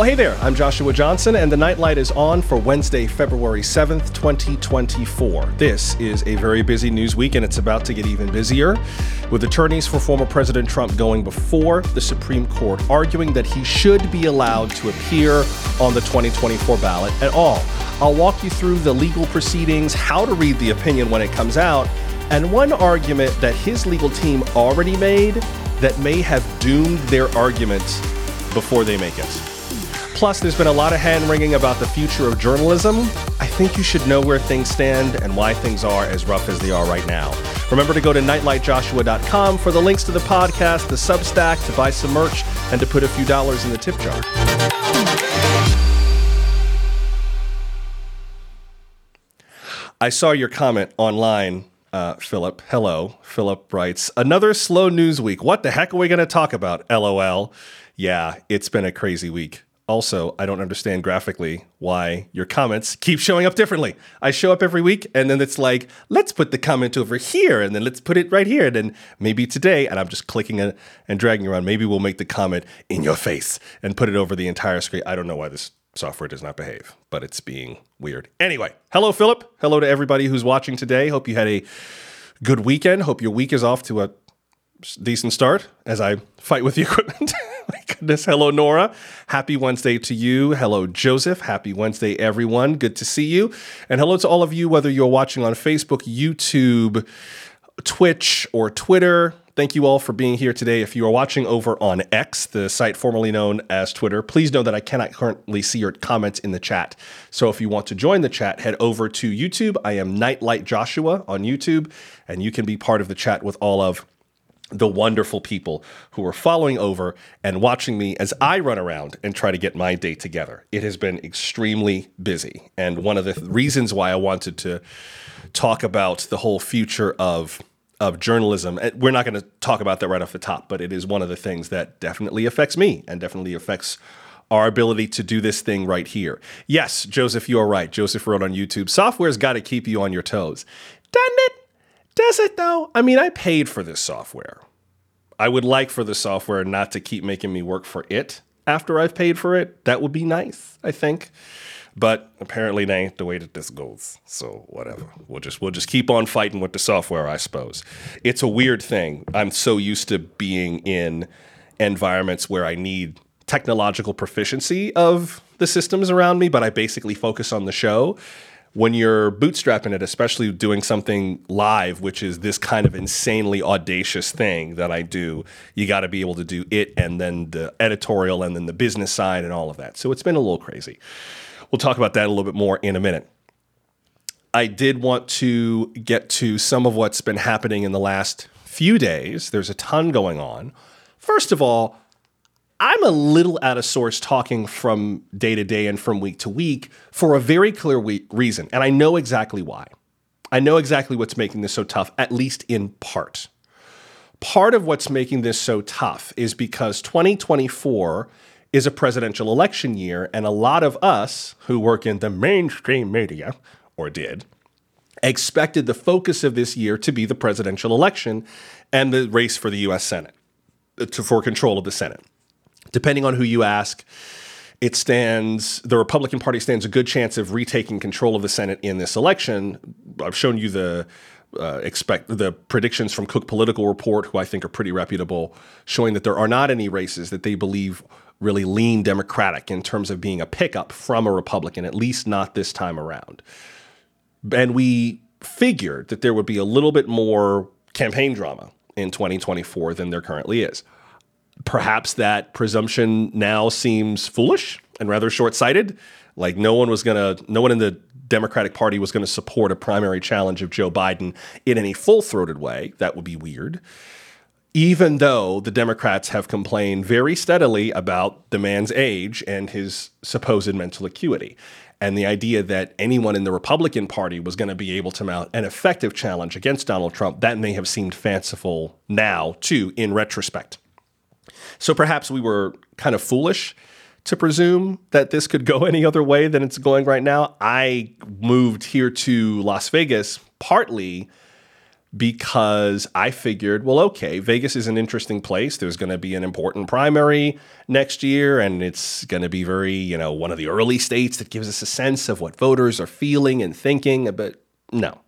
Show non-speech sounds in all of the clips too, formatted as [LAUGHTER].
Well, hey there, I'm Joshua Johnson, and the Nightlight is on for Wednesday, February 7th, 2024. This is a very busy news week, and it's about to get even busier, with attorneys for former President Trump going before the Supreme Court, arguing that he should be allowed to appear on the 2024 ballot at all. I'll walk you through the legal proceedings, how to read the opinion when it comes out, and one argument that his legal team already made that may have doomed their argument before they make it. Plus, there's been a lot of hand wringing about the future of journalism. I think you should know where things stand and why things are as rough as they are right now. Remember to go to nightlightjoshua.com for the links to the podcast, the Substack, to buy some merch, and to put a few dollars in the tip jar. I saw your comment online uh, Philip. Hello. Philip writes, Another slow news week. What the heck are we going to talk about? LOL. Yeah, it's been a crazy week. Also, I don't understand graphically why your comments keep showing up differently. I show up every week and then it's like, let's put the comment over here and then let's put it right here. And then maybe today, and I'm just clicking and dragging around, maybe we'll make the comment in your face and put it over the entire screen. I don't know why this software does not behave, but it's being weird. Anyway, hello, Philip. Hello to everybody who's watching today. Hope you had a good weekend. Hope your week is off to a decent start as I fight with the [LAUGHS] equipment. My goodness. Hello, Nora. Happy Wednesday to you. Hello, Joseph. Happy Wednesday, everyone. Good to see you. And hello to all of you, whether you're watching on Facebook, YouTube, Twitch, or Twitter. Thank you all for being here today. If you are watching over on X, the site formerly known as Twitter, please know that I cannot currently see your comments in the chat. So if you want to join the chat, head over to YouTube. I am Nightlight Joshua on YouTube, and you can be part of the chat with all of the wonderful people who are following over and watching me as I run around and try to get my day together. It has been extremely busy. And one of the th- reasons why I wanted to talk about the whole future of of journalism. Eh, we're not going to talk about that right off the top, but it is one of the things that definitely affects me and definitely affects our ability to do this thing right here. Yes, Joseph, you are right. Joseph wrote on YouTube, software's got to keep you on your toes. Doesn't it? Does it though? I mean, I paid for this software. I would like for the software not to keep making me work for it after I've paid for it. That would be nice, I think. But apparently that ain't the way that this goes. So whatever. We'll just we'll just keep on fighting with the software, I suppose. It's a weird thing. I'm so used to being in environments where I need technological proficiency of the systems around me, but I basically focus on the show when you're bootstrapping it, especially doing something live, which is this kind of insanely audacious thing that I do, you got to be able to do it and then the editorial and then the business side and all of that. So it's been a little crazy. We'll talk about that a little bit more in a minute. I did want to get to some of what's been happening in the last few days. There's a ton going on. First of all, I'm a little out of source talking from day to day and from week to week for a very clear we- reason. And I know exactly why. I know exactly what's making this so tough, at least in part. Part of what's making this so tough is because 2024 is a presidential election year, and a lot of us who work in the mainstream media, or did, expected the focus of this year to be the presidential election and the race for the US Senate, uh, to, for control of the Senate depending on who you ask, it stands the Republican Party stands a good chance of retaking control of the Senate in this election. I've shown you the uh, expect the predictions from Cook Political Report, who I think are pretty reputable, showing that there are not any races that they believe really lean Democratic in terms of being a pickup from a Republican, at least not this time around. And we figured that there would be a little bit more campaign drama in 2024 than there currently is perhaps that presumption now seems foolish and rather short-sighted. Like no one was gonna, no one in the Democratic Party was to support a primary challenge of Joe Biden in any full-throated way. That would be weird. Even though the Democrats have complained very steadily about the man's age and his supposed mental acuity. And the idea that anyone in the Republican Party was going to be able to mount an effective challenge against Donald Trump, that may have seemed fanciful now, too, in retrospect. So perhaps we were kind of foolish to presume that this could go [LAUGHS] any other way than it's going right now. I moved here to Las Vegas partly because I figured, well, okay, Vegas is an interesting place. There's going to be an important primary next year, and it's going to be very, you know, one of the early states that gives us a sense of what voters are feeling and thinking. But no.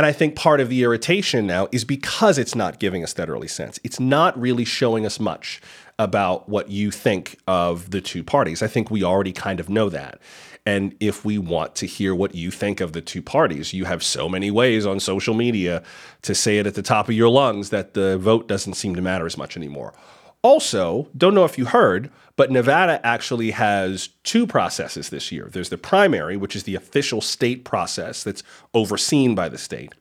And I think part of the irritation now is because it's not giving us that early sense. It's not really showing us much about what you think of the two parties. I think we already kind of know that. And if we want to hear what you think of the two parties, you have so many ways on social media to say it at the top of your lungs that the vote doesn't seem to matter as much anymore. Also, don't know if you heard, but Nevada actually has two processes this year. There's the primary, which is the official state process that's overseen by the state.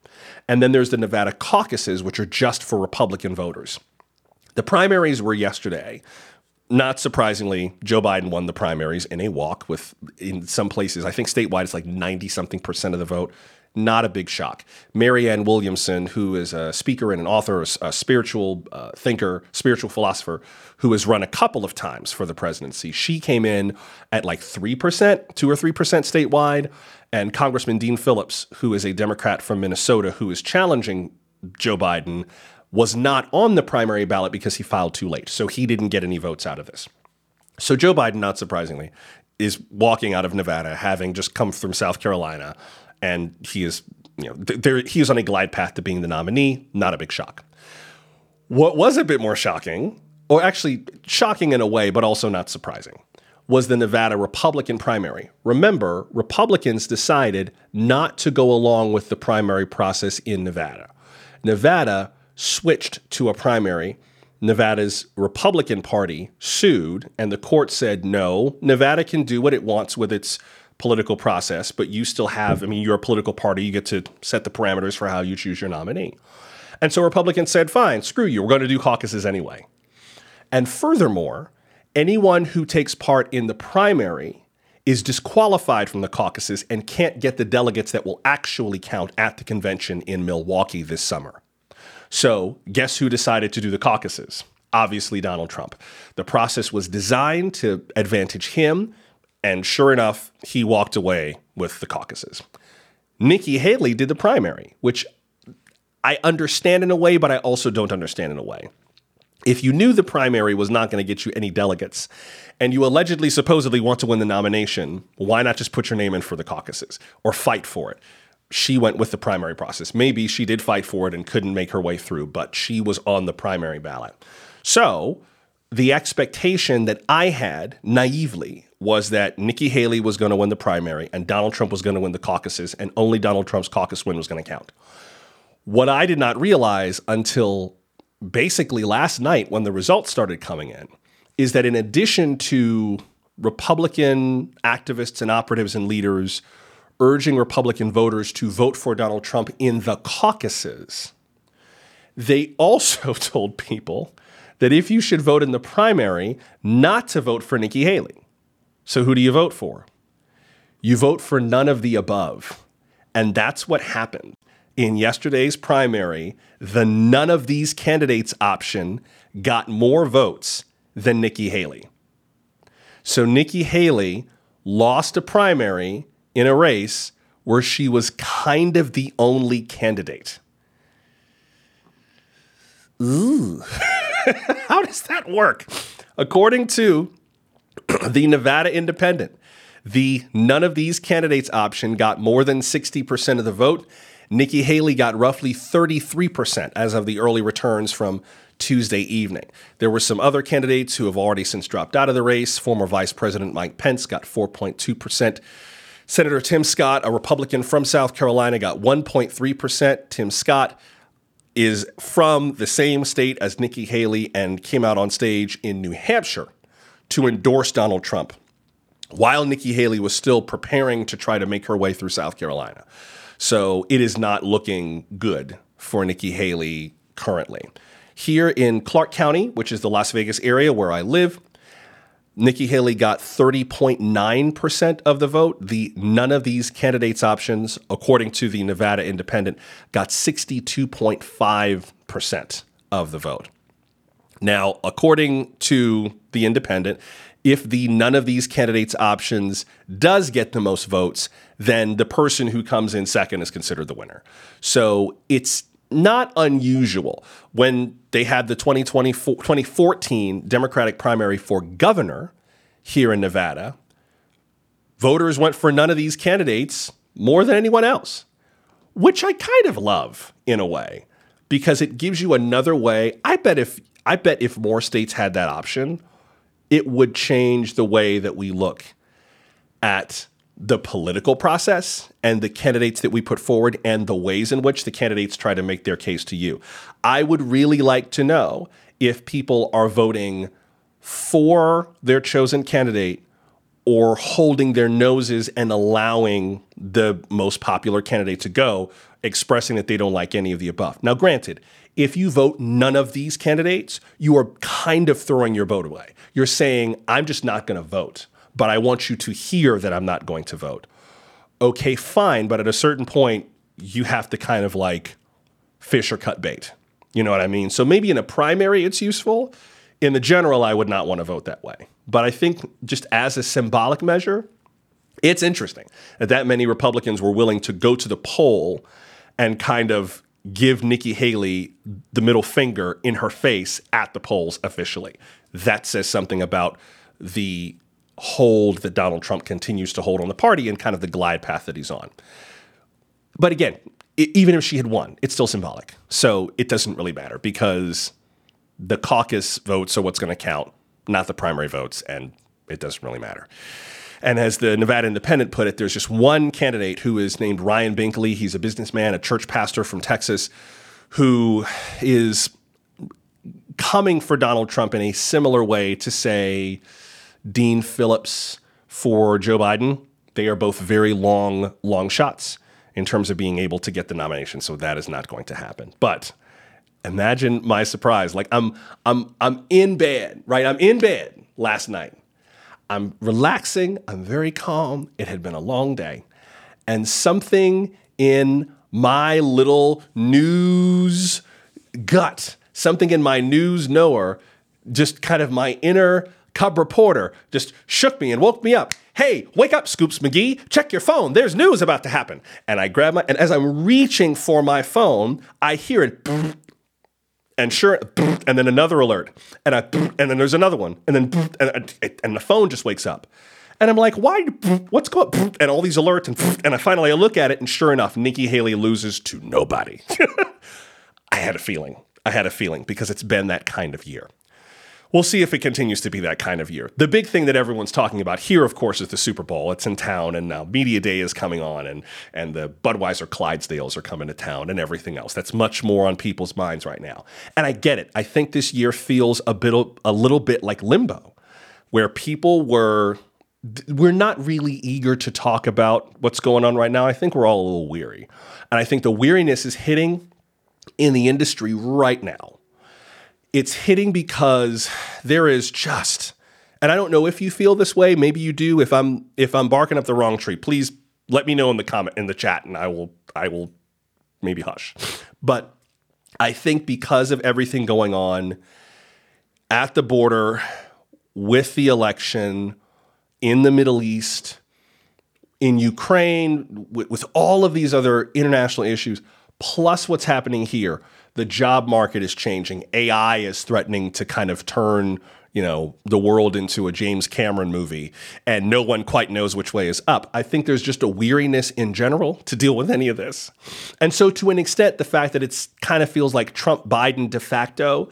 And then there's the Nevada caucuses, which are just for Republican voters. The primaries were yesterday not surprisingly, Joe Biden won the primaries in a walk with, in some places, I think statewide it's like 90 something percent of the vote. Not a big shock. Marianne Williamson, who is a speaker and an author, a spiritual uh, thinker, spiritual philosopher, who has run a couple of times for the presidency, she came in at like 3%, 2 or 3% statewide. And Congressman Dean Phillips, who is a Democrat from Minnesota, who is challenging Joe Biden, was not on the primary ballot because he filed too late. So he didn't get any votes out of this. So Joe Biden, not surprisingly, is walking out of Nevada, having just come from South Carolina, and he is, you know, there, he is on a glide path to being the nominee. Not a big shock. What was a bit more shocking, or actually shocking in a way, but also not surprising, was the Nevada Republican primary. Remember, Republicans decided not to go along with the primary process in Nevada. Nevada switched to a primary, Nevada's Republican Party sued, and the court said no, Nevada can do what it wants with its political process, but you still have, I mean, you're a political party, you get to set the parameters for how you choose your nominee. And so Republicans said, fine, screw you, we're going to do caucuses anyway. And furthermore, anyone who takes part in the primary is disqualified from the caucuses and can't get the delegates that will actually count at the convention in Milwaukee this summer. So, guess who decided to do the caucuses? Obviously, Donald Trump. The process was designed to advantage him, and sure enough, he walked away with the caucuses. Nikki Haley did the primary, which I understand in a way, but I also don't understand in a way. If you knew the primary was not going to get you any delegates, and you allegedly, supposedly want to win the nomination, why not just put your name in for the caucuses or fight for it? she went with the primary process. Maybe she did fight for it and couldn't make her way through, but she was on the primary ballot. So the expectation that I had naively was that Nikki Haley was going to win the primary and Donald Trump was going to win the caucuses, and only Donald Trump's caucus win was going to count. What I did not realize until basically last night when the results started coming in is that in addition to Republican activists and operatives and leaders urging Republican voters to vote for Donald Trump in the caucuses, they also [LAUGHS] told people that if you should vote in the primary, not to vote for Nikki Haley. So who do you vote for? You vote for none of the above. And that's what happened. In yesterday's primary, the none of these candidates option got more votes than Nikki Haley. So Nikki Haley lost a primary in a race where she was kind of the only candidate. Ooh. [LAUGHS] How does that work? According to [CLEARS THROAT] the Nevada Independent, the none of these candidates option got more than 60% of the vote. Nikki Haley got roughly 33% as of the early returns from Tuesday evening. There were some other candidates who have already since dropped out of the race. Former Vice President Mike Pence got 4.2%. Senator Tim Scott, a Republican from South Carolina, got 1.3%. Tim Scott is from the same state as Nikki Haley and came out on stage in New Hampshire to endorse Donald Trump while Nikki Haley was still preparing to try to make her way through South Carolina. So it is not looking good for Nikki Haley currently. Here in Clark County, which is the Las Vegas area where I live, Nikki Haley got 30.9% of the vote. The none of these candidates options, according to the Nevada Independent, got 62.5% of the vote. Now, according to the Independent, if the none of these candidates options does get the most votes, then the person who comes in second is considered the winner. So it's not unusual when they had the 2014 Democratic primary for governor here in Nevada. Voters went for none of these candidates more than anyone else, which I kind of love in a way because it gives you another way. I bet if I bet if more states had that option, it would change the way that we look at the political process and the candidates that we put forward and the ways in which the candidates try to make their case to you. I would really like to know if people are voting for their chosen candidate or holding their noses and allowing the most popular candidate to go, expressing that they don't like any of the above. Now, granted, if you vote none of these candidates, you are kind of throwing your vote away. You're saying, I'm just not going to vote but I want you to hear that I'm not going to vote. Okay, fine, but at a certain point, you have to kind of like fish or cut bait. You know what I mean? So maybe in a primary, it's useful. In the general, I would not want to vote that way. But I think just as a symbolic measure, it's interesting that that many Republicans were willing to go to the poll and kind of give Nikki Haley the middle finger in her face at the polls officially. That says something about the hold that Donald Trump continues to hold on the party and kind of the glide path that he's on. But again, it, even if she had won, it's still symbolic. So it doesn't really matter because the caucus votes are what's going to count, not the primary votes, and it doesn't really matter. And as the Nevada Independent put it, there's just one candidate who is named Ryan Binkley. He's a businessman, a church pastor from Texas, who is coming for Donald Trump in a similar way to say, Dean Phillips for Joe Biden. They are both very long, long shots in terms of being able to get the nomination. So that is not going to happen. But imagine my surprise. Like I'm I'm I'm in bed, right? I'm in bed last night. I'm relaxing, I'm very calm. It had been a long day. And something in my little news gut, something in my news knower, just kind of my inner Cub reporter just shook me and woke me up. Hey, wake up, Scoops McGee. Check your phone. There's news about to happen. And I grab my, and as I'm reaching for my phone, I hear it. And sure, and then another alert. And I, and then there's another one. And then, and, and the phone just wakes up. And I'm like, why? What's going? And all these alerts, and and I finally I look at it, and sure enough, Nikki Haley loses to nobody. [LAUGHS] I had a feeling. I had a feeling because it's been that kind of year. We'll see if it continues to be that kind of year. The big thing that everyone's talking about here, of course, is the Super Bowl. It's in town, and now Media Day is coming on, and and the Budweiser Clydesdales are coming to town, and everything else. That's much more on people's minds right now. And I get it. I think this year feels a bit a little bit like limbo, where people were we're not really eager to talk about what's going on right now. I think we're all a little weary. And I think the weariness is hitting in the industry right now it's hitting because there is just and I don't know if you feel this way, maybe you do. If I'm if I'm barking up the wrong tree, please let me know in the comment in the chat and I will I will maybe hush. But I think because of everything going on at the border with the election in the Middle East, in Ukraine, with, with all of these other international issues, plus what's happening here, the job market is changing. AI is threatening to kind of turn, you know, the world into a James Cameron movie, and no one quite knows which way is up. I think there's just a weariness in general to deal with any of this. And so, to an extent, the fact that it's kind of feels like Trump Biden de facto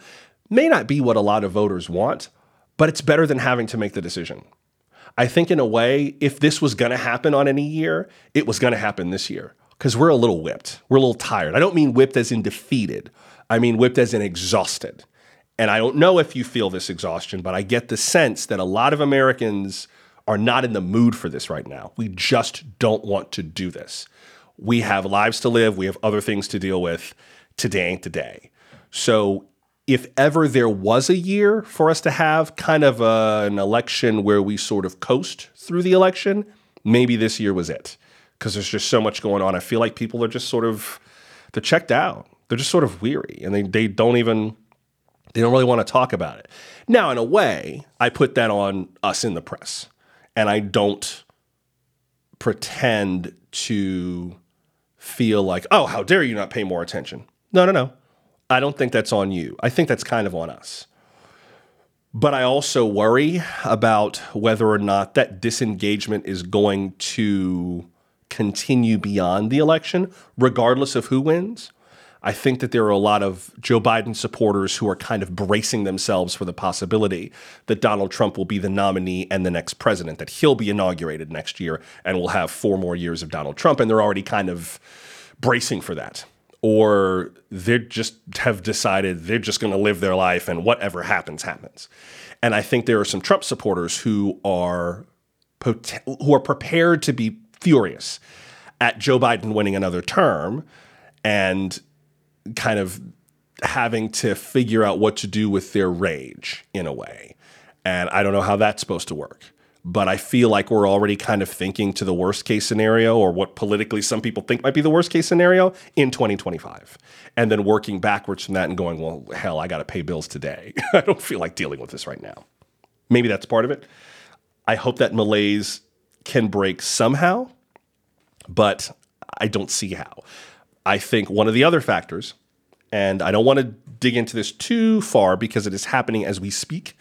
may not be what a lot of voters want, but it's better than having to make the decision. I think, in a way, if this was going to happen on any year, it was going to happen this year because we're a little whipped. We're a little tired. I don't mean whipped as in defeated, I mean whipped as in exhausted. And I don't know if you feel this exhaustion, but I get the sense that a lot of Americans are not in the mood for this right now. We just don't want to do this. We have lives to live, we have other things to deal with. Today ain't the day. So, if ever there was a year for us to have kind of a, an election where we sort of coast through the election, maybe this year was it because there's just so much going on. I feel like people are just sort of they're checked out. They're just sort of weary and they they don't even they don't really want to talk about it. Now, in a way, I put that on us in the press. And I don't pretend to feel like, oh, how dare you not pay more attention? No, no, no. I don't think that's on you. I think that's kind of on us. But I also worry about whether or not that disengagement is going to continue beyond the election, regardless of who wins. I think that there are a lot of Joe Biden supporters who are kind of bracing themselves for the possibility that Donald Trump will be the nominee and the next president, that he'll be inaugurated next year and we'll have four more years of Donald Trump. And they're already kind of bracing for that. Or they just have decided they're just going to live their life and whatever happens, happens. And I think there are some Trump supporters who are who are prepared to be furious at Joe Biden winning another term and kind of having to figure out what to do with their rage in a way. And I don't know how that's supposed to work. But I feel like we're already kind of thinking to the worst case scenario or what politically some people think might be the worst case scenario in 2025. And then working backwards from that and going, well, hell, I got to pay bills today. [LAUGHS] I don't feel like dealing with this right now. Maybe that's part of it. I hope that malaise can break somehow, but I don't see how. I think one of the other factors, and I don't want to dig into this too far because it is happening as we speak,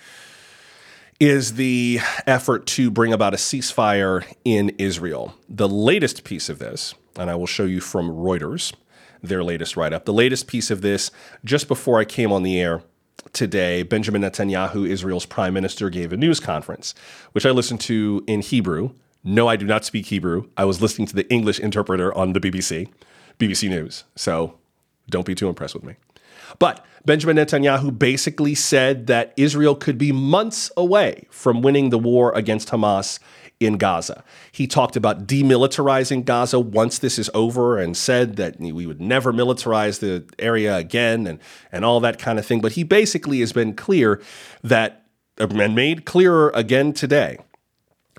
is the effort to bring about a ceasefire in Israel. The latest piece of this, and I will show you from Reuters, their latest write up. The latest piece of this, just before I came on the air today, Benjamin Netanyahu, Israel's prime minister, gave a news conference, which I listened to in Hebrew. No, I do not speak Hebrew. I was listening to the English interpreter on the BBC. BBC News. So don't be too impressed with me. But Benjamin Netanyahu basically said that Israel could be months away from winning the war against Hamas in Gaza. He talked about demilitarizing Gaza once this is over and said that we would never militarize the area again and, and all that kind of thing. But he basically has been clear that, and made clearer again today,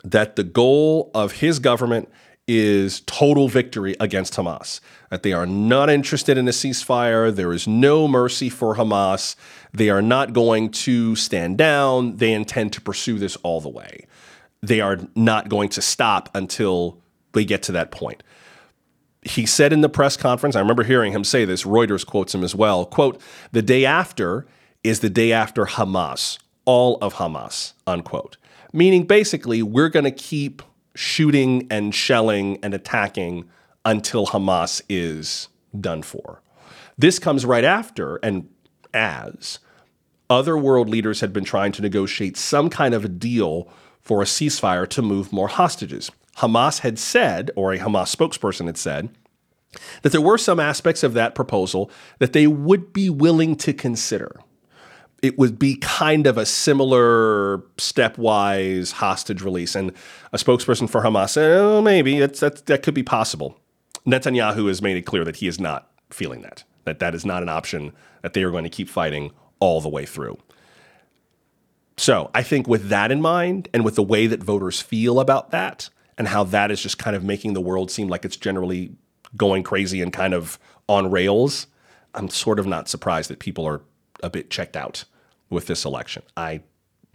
that the goal of his government is total victory against Hamas. That they are not interested in a ceasefire. There is no mercy for Hamas. They are not going to stand down. They intend to pursue this all the way. They are not going to stop until they get to that point. He said in the press conference, I remember hearing him say this, Reuters quotes him as well, quote, the day after is the day after Hamas, all of Hamas, unquote. Meaning basically, we're going to keep shooting and shelling and attacking until Hamas is done for. This comes right after and as other world leaders had been trying to negotiate some kind of a deal for a ceasefire to move more hostages. Hamas had said, or a Hamas spokesperson had said, that there were some aspects of that proposal that they would be willing to consider it would be kind of a similar stepwise hostage release. And a spokesperson for Hamas said, oh, maybe that's, that's, that could be possible. Netanyahu has made it clear that he is not feeling that, that that is not an option, that they are going to keep fighting all the way through. So I think with that in mind, and with the way that voters feel about that, and how that is just kind of making the world seem like it's generally going crazy and kind of on rails, I'm sort of not surprised that people are a bit checked out with this election. I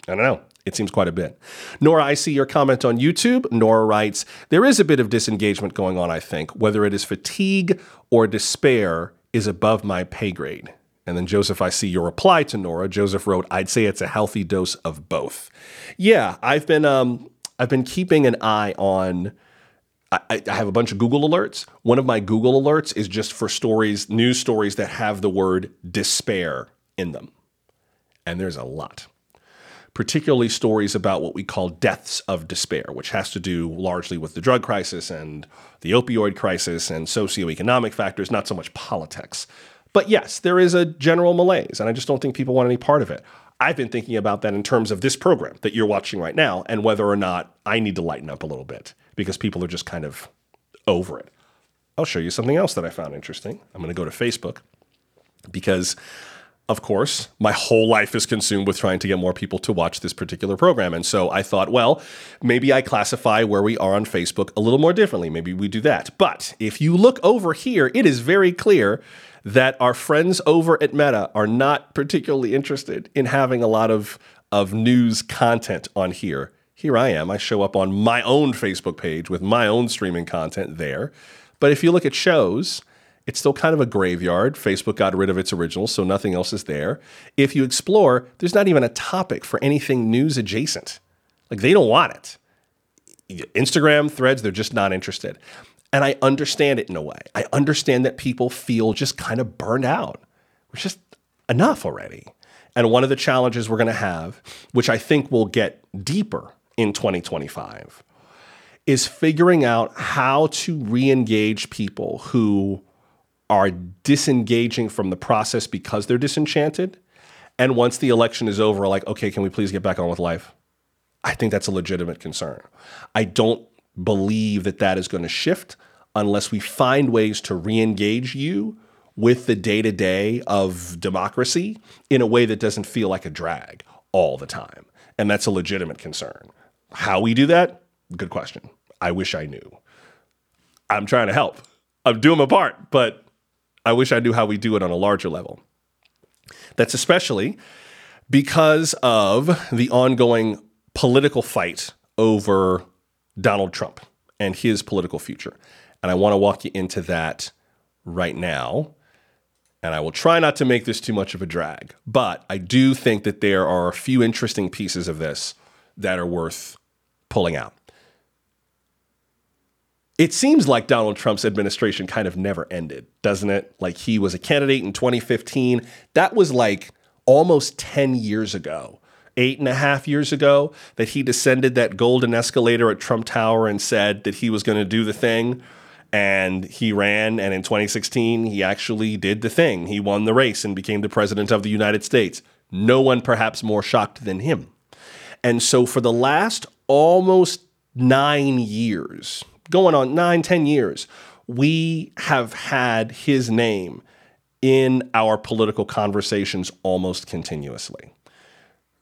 I don't know. It seems quite a bit. Nora, I see your comment on YouTube. Nora writes, There is a bit of disengagement going on, I think. Whether it is fatigue or despair is above my pay grade. And then, Joseph, I see your reply to Nora. Joseph wrote, I'd say it's a healthy dose of both. Yeah, I've been um, I've been keeping an eye on I, I, have a bunch of Google alerts. One of my Google alerts is just for stories, news stories that have the word despair in them. And there's a lot. Particularly stories about what we call deaths of despair, which has to do largely with the drug crisis and the opioid crisis and socioeconomic factors, not so much politics. But yes, there is a general malaise, and I just don't think people want any part of it. I've been thinking about that in terms of this program that you're watching right now and whether or not I need to lighten up a little bit because people are just kind of over it. I'll show you something else that I found interesting. I'm going to go to Facebook because of course, my whole life is consumed with trying to get more people to watch this particular program. And so I thought, well, maybe I classify where we are on Facebook a little more differently. Maybe we do that. But if you look over here, it is very clear that our friends over at Meta are not particularly interested in having a lot of, of news content on here. Here I am. I show up on my own Facebook page with my own streaming content there. But if you look at shows, It's still kind of a graveyard. Facebook got rid of its original, so nothing else is there. If you explore, there's not even a topic for anything news adjacent. Like they don't want it. Instagram threads, they're just not interested. And I understand it in a way. I understand that people feel just kind of burned out. We're just enough already. And one of the challenges we're going to have, which I think will get deeper in 2025, is figuring out how to re engage people who are disengaging from the process because they're disenchanted. And once the election is over, like, okay, can we please get back on with life? I think that's a legitimate concern. I don't believe that that is going to shift unless we find ways to re engage you with the day to day of democracy in a way that doesn't feel like a drag all the time. And that's a legitimate concern. How we do that? Good question. I wish I knew. I'm trying to help. I'm doing my part, but I wish I knew how we do it on a larger level. That's especially because of the ongoing political fight over Donald Trump and his political future. And I want to walk you into that right now. And I will try not to make this too much of a drag, but I do think that there are a few interesting pieces of this that are worth pulling out. It seems like Donald Trump's administration kind of never ended, doesn't it? Like he was a candidate in 2015. That was like almost 10 years ago, eight and a half years ago, that he descended that golden escalator at Trump Tower and said that he was going to do the thing and he ran and in 2016 he actually did the thing he won the race and became the president of the united states no one perhaps more shocked than him and so for the last almost nine years going on nine ten years we have had his name in our political conversations almost continuously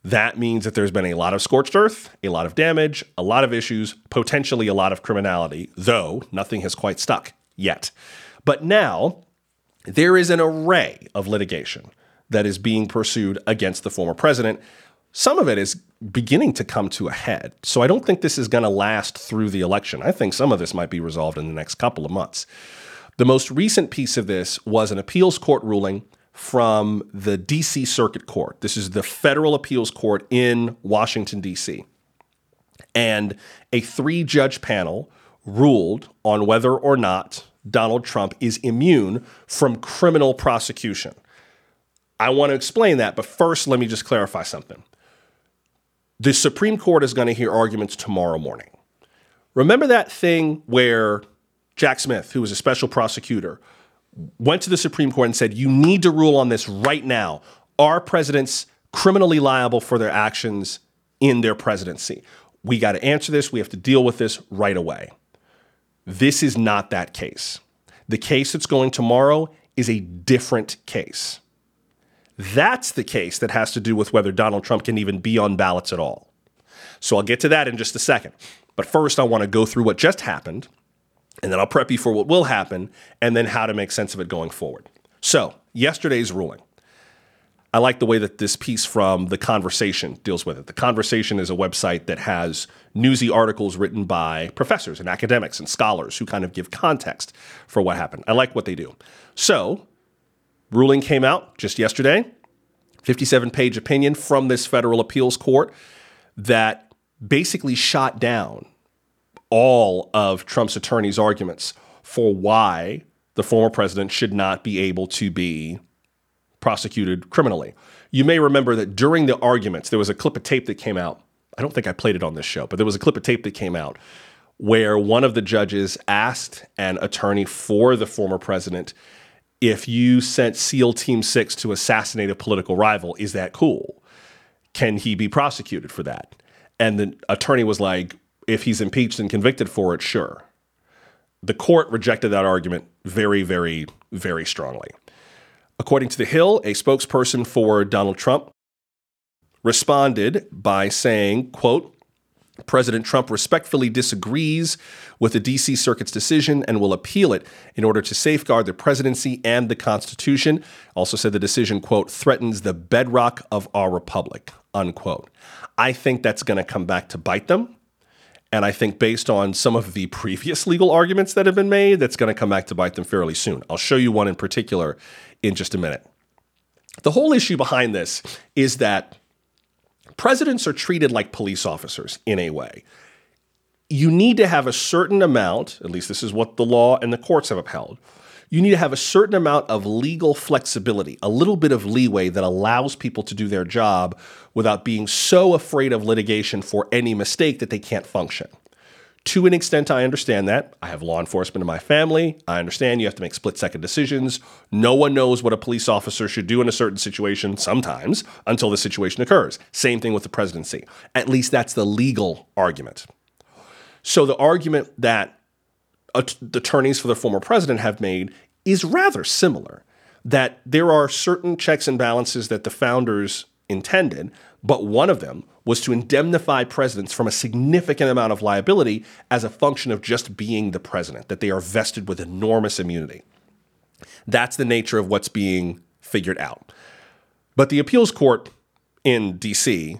that means that there's been a lot of scorched earth, a lot of damage, a lot of issues, potentially a lot of criminality, though nothing has quite stuck yet. But now there is an array of litigation that is being pursued against the former president. Some of it is beginning to come to a head. So I don't think this is going to last through the election. I think some of this might be resolved in the next couple of months. The most recent piece of this was an appeals court ruling from the DC Circuit Court. This is the federal appeals court in Washington, D.C. And a three judge panel ruled on whether or not Donald Trump is immune from criminal prosecution. I want to explain that, but first, let me just clarify something. The Supreme Court is going to hear arguments tomorrow morning. Remember that thing where Jack Smith, who was a special prosecutor, went to the Supreme Court and said, you need to rule on this right now. Are presidents criminally liable for their actions in their presidency? We got to answer this. We have to deal with this right away. This is not that case. The case that's going tomorrow is a different case. That's the case that has to do with whether Donald Trump can even be on ballots at all. So I'll get to that in just a second. But first, I want to go through what just happened and then I'll prep you for what will happen and then how to make sense of it going forward. So, yesterday's ruling. I like the way that this piece from The Conversation deals with it. The Conversation is a website that has newsy articles written by professors and academics and scholars who kind of give context for what happened. I like what they do. So, ruling came out just yesterday 57 page opinion from this federal appeals court that basically shot down all of Trump's attorney's arguments for why the former president should not be able to be prosecuted criminally. You may remember that during the arguments, there was a clip of tape that came out. I don't think I played it on this show, but there was a clip of tape that came out where one of the judges asked an attorney for the former president if you sent SEAL Team 6 to assassinate a political rival, is that cool? Can he be prosecuted for that? And the attorney was like, if he's impeached and convicted for it, sure. The court rejected that argument very, very, very strongly. According to The Hill, a spokesperson for Donald Trump responded by saying, quote, President Trump respectfully disagrees with the D.C. Circuit's decision and will appeal it in order to safeguard the presidency and the Constitution. Also said the decision, quote, threatens the bedrock of our republic, unquote. I think that's going to come back to bite them. And I think based on some of the previous [LAUGHS] legal arguments that have been made, that's going to come back to bite them fairly soon. I'll show you one in particular in just a minute. The whole issue behind this is that presidents are treated like police officers in a way. You need to have a certain amount, at least this is what the law and the courts have upheld. You need to have a certain amount of legal flexibility, a little bit of leeway that allows people to do their job without being so afraid of litigation for any mistake that they can't function. To an extent, I understand that. I have law enforcement in my family. I understand you have to make split second decisions. No one knows what a police officer should do in a certain situation sometimes until the situation occurs. Same thing with the presidency. At least that's the legal argument. So the argument that attorneys for the former president have made is rather similar that there are certain checks and balances that the founders intended, but one of them was to indemnify presidents from a significant amount of liability as a function of just being the president, that they are vested with enormous immunity. That's the nature of what's being figured out. But the appeals court in DC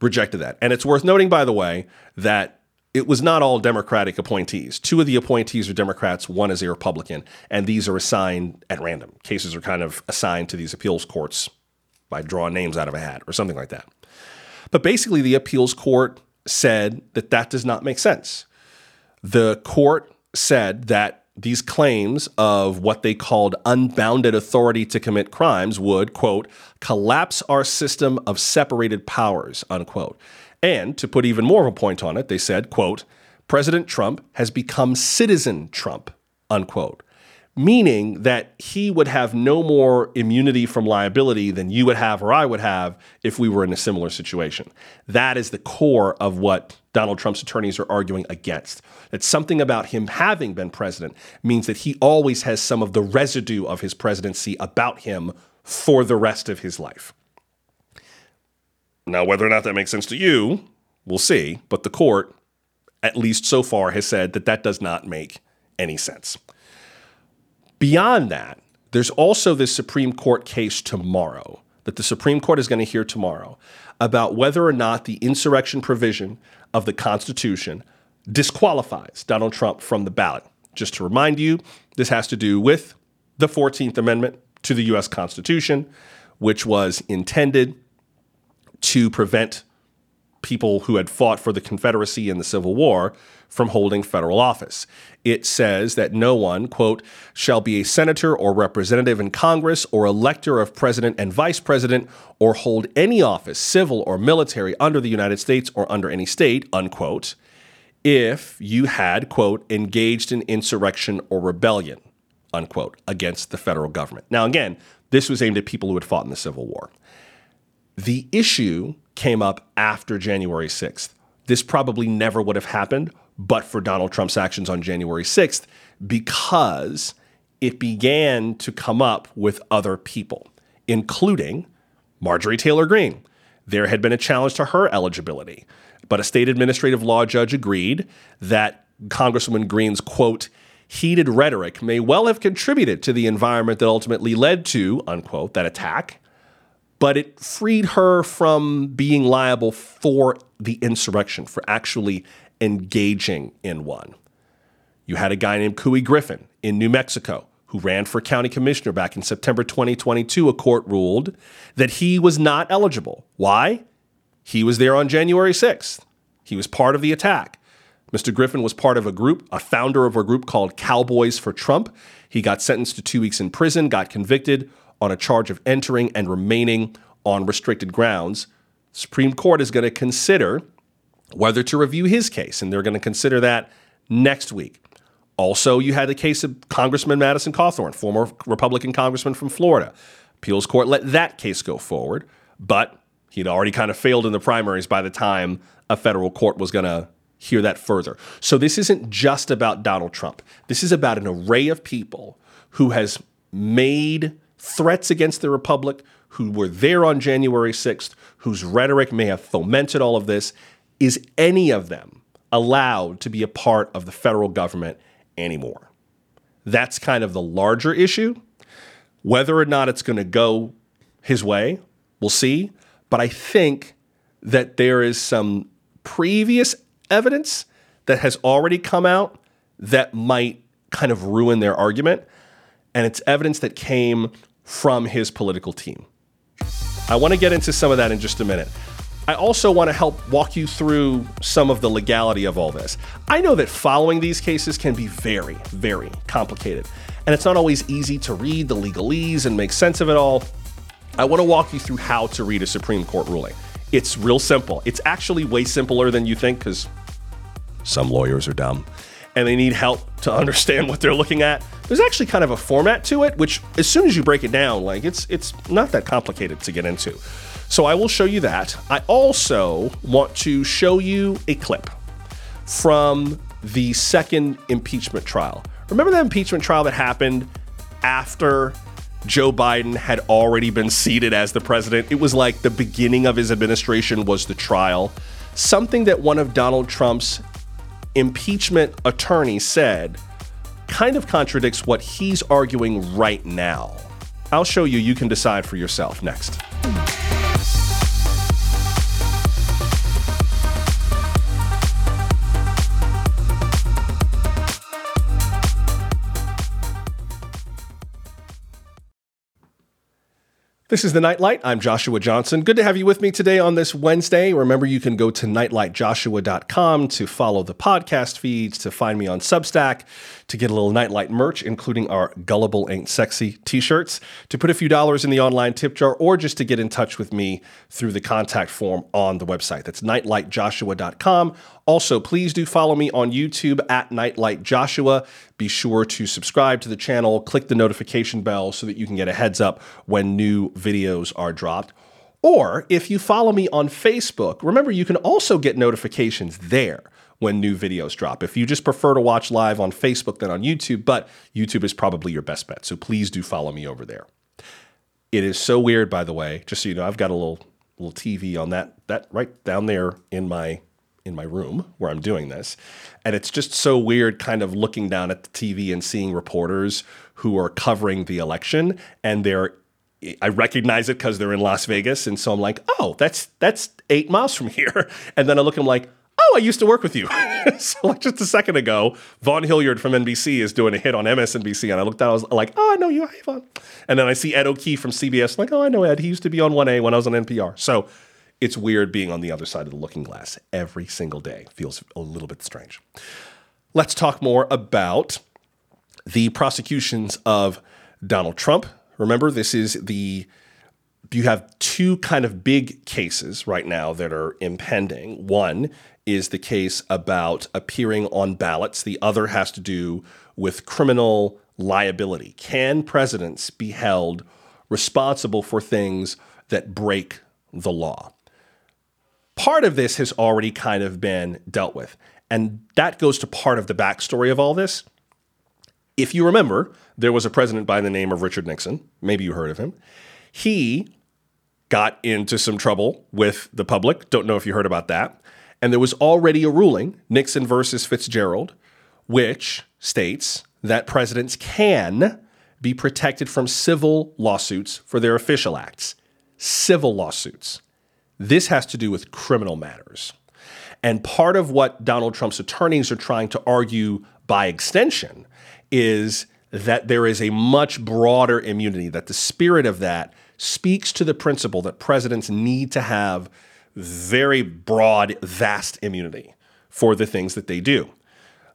rejected that. And it's worth noting, by the way, that it was not all Democratic appointees. Two of the appointees are Democrats, one is a Republican, and these are assigned at random. Cases are kind of assigned to these appeals courts by drawing names out of a hat or something like that. But basically, the appeals court said that that does not make sense. The court said that these claims of what they called unbounded authority to commit crimes would, quote, collapse our system of separated powers, unquote. And to put even more of a point on it, they said, quote, President Trump has become citizen Trump, unquote meaning that he would have no more immunity from liability than you would have or I would have if we were in a similar situation. That is the core of what Donald Trump's attorneys are arguing against. That something about him having been president means that he always has some of the residue of his presidency about him for the rest of his life. Now, whether or not that makes sense to you, we'll see. But the court, at least so far, has said that that does not make any sense. Beyond that, there's also this Supreme Court case tomorrow that the Supreme Court is going to hear tomorrow about whether or not the insurrection provision of the Constitution disqualifies Donald Trump from the ballot. Just to remind you, this has to do with the 14th Amendment to the US Constitution, which was intended to prevent people who had fought for the Confederacy in the Civil War from holding federal office. It says that no one, quote, shall be a senator or representative in Congress or elector of president and vice president or hold any office, civil or military, under the United States or under any state, unquote, if you had, quote, engaged in insurrection or rebellion, unquote, against the federal government. Now, again, this was aimed at people who had fought in the Civil War. The issue came up after January 6th. This probably never would have happened but for Donald Trump's actions on January 6th because it began to come up with other people, including Marjorie Taylor Greene. There had been a challenge to her eligibility, but a state administrative law judge agreed that Congresswoman Greene's quote, heated rhetoric may well have contributed to the environment that ultimately led to, unquote, that attack but it freed her from being liable for the insurrection, for actually engaging in one. You had a guy named Couy Griffin in New Mexico who ran for county commissioner back in September 2022. A court ruled that he was not eligible. Why? He was there on January 6th. He was part of the attack. Mr. Griffin was part of a group, a founder of a group called Cowboys for Trump. He got sentenced to two weeks in prison, got convicted, on a charge of entering and remaining on restricted grounds. Supreme Court is going to consider whether to review his case, and they're going to consider that next week. Also, you had the case of Congressman Madison Cawthorn, former Republican congressman from Florida. Appeals court let that case go forward, but he'd already kind of failed in the primaries by the time a federal court was going to hear that further. So this isn't just about Donald Trump. This is about an array of people who has made threats against the republic, who were there on January 6th, whose rhetoric may have fomented all of this, is any of them allowed to be a part of the federal government anymore? That's kind of the larger issue. Whether or not it's going to go his way, we'll see. But I think that there is some previous evidence that has already come out that might kind of ruin their argument. And it's evidence that came from his political team. I want to get into some of that in just a minute. I also want to help walk you through some of the legality of all this. I know that following these cases can be very, very complicated, and it's not always easy to read the legalese and make sense of it all. I want to walk you through how to read a Supreme Court ruling. It's real simple. It's actually way simpler than you think because some lawyers are dumb and they need help to [LAUGHS] understand what they're looking at. There's actually kind of a format to it, which as soon as you break it down, like it's it's not that complicated to get into. So I will show you that. I also want to show you a clip from the second impeachment trial. Remember that impeachment trial that happened after Joe Biden had already been seated as the president? It was like the beginning of his administration was the trial. Something that one of Donald Trump's impeachment attorneys said kind of contradicts what he's arguing right now. I'll show you, you can decide for yourself next. This is the Nightlight. I'm Joshua Johnson. Good to have you with me today on this Wednesday. Remember, you can go to nightlightjoshua.com to follow the podcast feeds, to find me on Substack, to get a little Nightlight merch, including our Gullible Ain't Sexy t shirts, to put a few dollars in the online tip jar, or just to get in touch with me through the contact form on the website. That's nightlightjoshua.com. Also, please do follow me on YouTube at Nightlight Joshua. Be sure to subscribe to the channel, click the notification bell so that you can get a heads up when new videos are dropped. Or if you follow me on Facebook, remember you can also get notifications there when new videos drop. If you just prefer to watch live on Facebook than on YouTube, but YouTube is probably your best bet. So please do follow me over there. It is so weird, by the way, just so you know, I've got a little little TV on that that right down there in my in my room where I'm doing this. And it's just so weird kind of looking down at the TV and seeing reporters who are covering the election and they're I recognize it because they're in Las Vegas. And so I'm like, oh, that's that's eight miles from [LAUGHS] here. And then I look, and I'm like, oh, I used to work with you. [LAUGHS] so like just a second ago, Vaughn Hilliard from NBC is doing a hit on MSNBC. And I looked down, I was like, oh, I know you. Vaughn. And then I see Ed O'Keefe from CBS. I'm like, oh, I know Ed. He used to be on 1A when I was on NPR. So it's weird being on the other side of the looking glass every single day. Feels a little bit strange. Let's talk more about the prosecutions of Donald Trump. Remember, this is the you have two kind of big cases right now that are impending. One is the case about appearing on ballots, the other has to do with criminal liability. Can presidents be held responsible for things that break the law? part of this has already kind of been dealt with. And that goes to part of the backstory of all this. If you remember, there was a president by the name of Richard Nixon. Maybe you heard of him. He got into some trouble with the public. Don't know if you heard about that. And there was already a ruling, Nixon versus Fitzgerald, which states that presidents can be protected from civil lawsuits for their official acts. Civil lawsuits. This has to do with criminal matters. And part of what Donald Trump's attorneys are trying to argue by extension is that there is a much broader immunity, that the spirit of that speaks to the principle that presidents need to have very broad, vast immunity for the things that they do.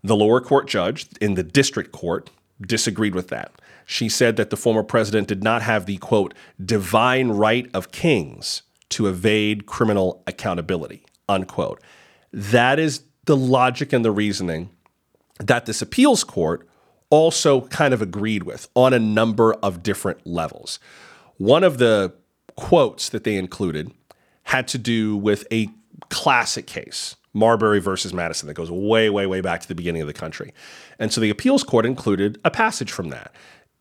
The lower court judge in the district court disagreed with that. She said that the former president did not have the quote, divine right of kings to evade criminal accountability, unquote. That is the logic and the reasoning that this appeals court also kind of agreed with on a number of different levels. One of the quotes that they included had to do with a classic case, Marbury versus Madison, that goes way, way, way back to the beginning of the country. And so the appeals court included a passage from that.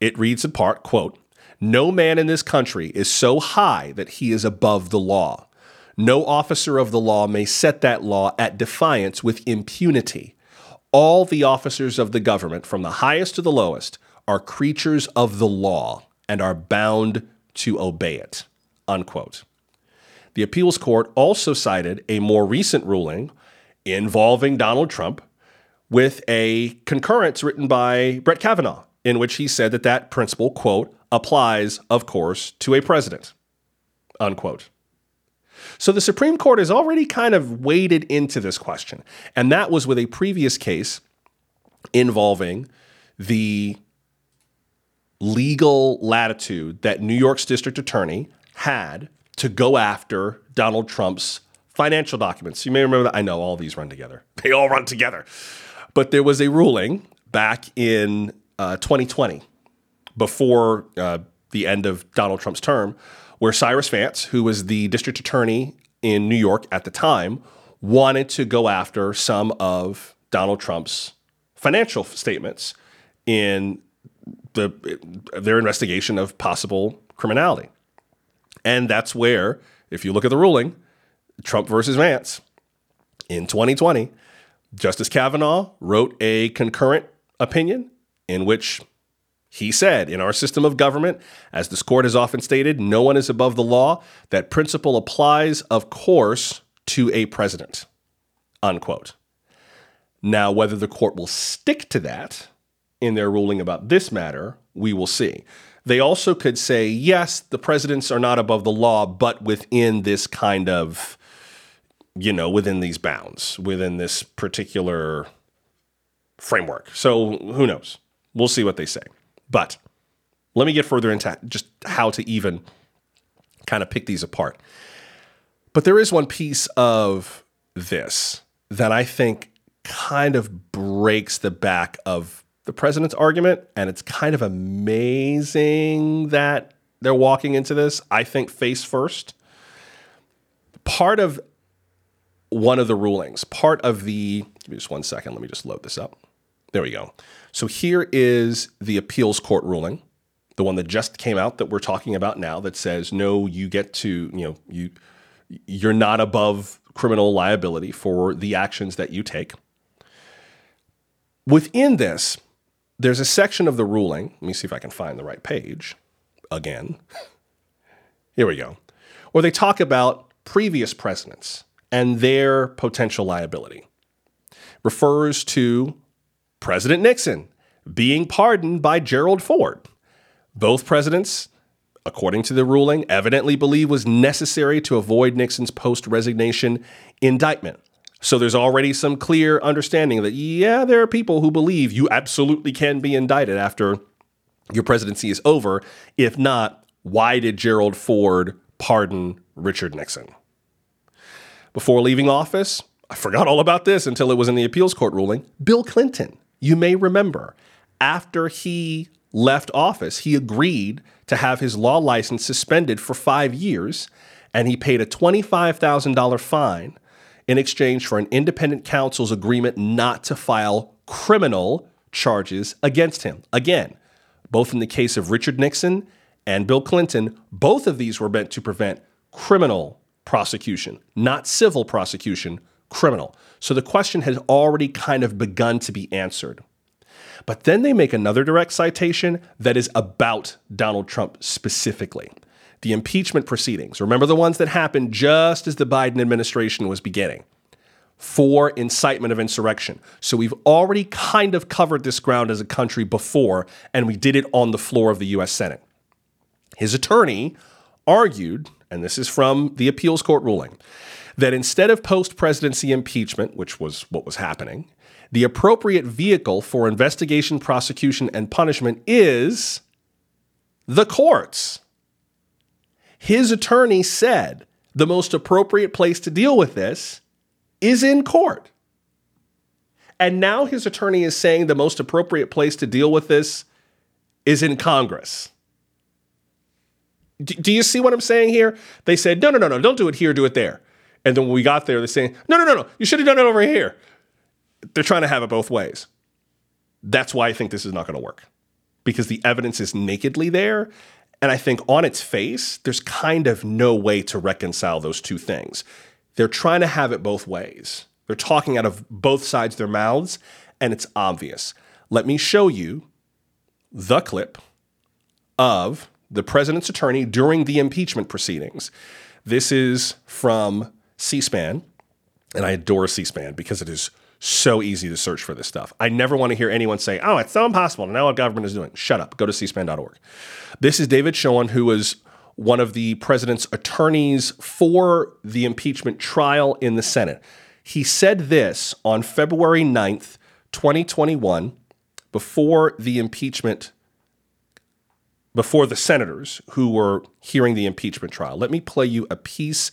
It reads in part, quote, no man in this country is so high that he is above the law. No officer of the law may set that law at defiance with impunity. All the officers of the government, from the highest to the lowest, are creatures of the law and are bound to obey it. Unquote. The appeals court also cited a more recent ruling involving Donald Trump with a concurrence written by Brett Kavanaugh, in which he said that that principle, quote, applies, of course, to a president, unquote. So the Supreme Court has already kind of waded into this question. And that was with a previous case involving the legal latitude that New York's district attorney had to go after Donald Trump's financial documents. You may remember that. I know all these run together, [LAUGHS] they all run together. But there was a ruling back in uh, 2020, before uh, the end of Donald Trump's term, where Cyrus Vance, who was the district attorney in New York at the time, wanted to go after some of Donald Trump's financial statements in the their investigation of possible criminality. And that's where, if you look at the ruling, Trump versus Vance in 2020, Justice Kavanaugh wrote a concurrent opinion in which he said, in our system of government, as this court has often stated, no one is above the law. That principle applies, of course, to a president. Unquote. Now, whether the court will stick to that in their ruling about this matter, we will see. They also could say, yes, the presidents are not above the law, but within this kind of, you know, within these bounds, within this particular framework. So who knows? We'll see what they say. But let me get further into just how to even kind of pick these apart. But there is one piece of this that I think kind of breaks the back of the president's argument. And it's kind of amazing that they're walking into this, I think, face first. Part of one of the rulings, part of the, give me just one second, let me just load this up. There we go. So here is the appeals court ruling, the one that just came out that we're talking about now that says no, you get to, you know, you you're not above criminal liability for the actions that you take. Within this, there's a section of the ruling. Let me see if I can find the right page again. Here we go. Where they talk about previous presidents and their potential liability. Refers to President Nixon being pardoned by Gerald Ford. Both presidents, according to the ruling, evidently believe was necessary to avoid Nixon's post resignation indictment. So there's already some clear understanding that, yeah, there are people who believe you absolutely can be indicted after your presidency is over. If not, why did Gerald Ford pardon Richard Nixon? Before leaving office, I forgot all about this until it was in the appeals court ruling. Bill Clinton you may remember, after he left office, he agreed to have his law license suspended for five years, and he paid a $25,000 fine in exchange for an independent counsel's agreement not to file criminal charges against him. Again, both in the case of Richard Nixon and Bill Clinton, both of these were meant to prevent criminal prosecution, not civil prosecution, criminal. So the question has already kind of begun to be answered. But then they make another direct citation that is about Donald Trump specifically. The impeachment proceedings. Remember the ones that happened just as the Biden administration was beginning for incitement of insurrection. So we've already kind of covered this ground as a country before, and we did it on the floor of the US Senate. His attorney argued, and this is from the appeals court ruling, that instead of post presidency impeachment, which was what was happening, the appropriate vehicle for investigation, prosecution, and punishment is the courts. His attorney said the most appropriate place to deal with this is in court. And now his attorney is saying the most appropriate place to deal with this is in Congress. do you see what I'm saying here? They said, no, no, no, no, don't do it here, do it there. And then when we got there, they're saying, no, no, no, no, you should have done it over here. They're trying to have it both ways. That's why I think this is not going to work because the evidence is nakedly there. And I think on its face, there's kind of no way to reconcile those two things. They're trying to have it both ways. They're talking out of both sides of their mouths, and it's obvious. Let me show you the clip of the president's attorney during the impeachment proceedings. This is from C SPAN, and I adore C SPAN because it is So easy to search for this stuff. I never want to hear anyone say, oh, it's so impossible. Now what government is doing. Shut up. Go to cspan.org. This is David Schoen, who was one of the president's attorneys for the impeachment trial in the Senate. He said this on February 9th, 2021, before the impeachment, before the senators who were hearing the impeachment trial. Let me play you a piece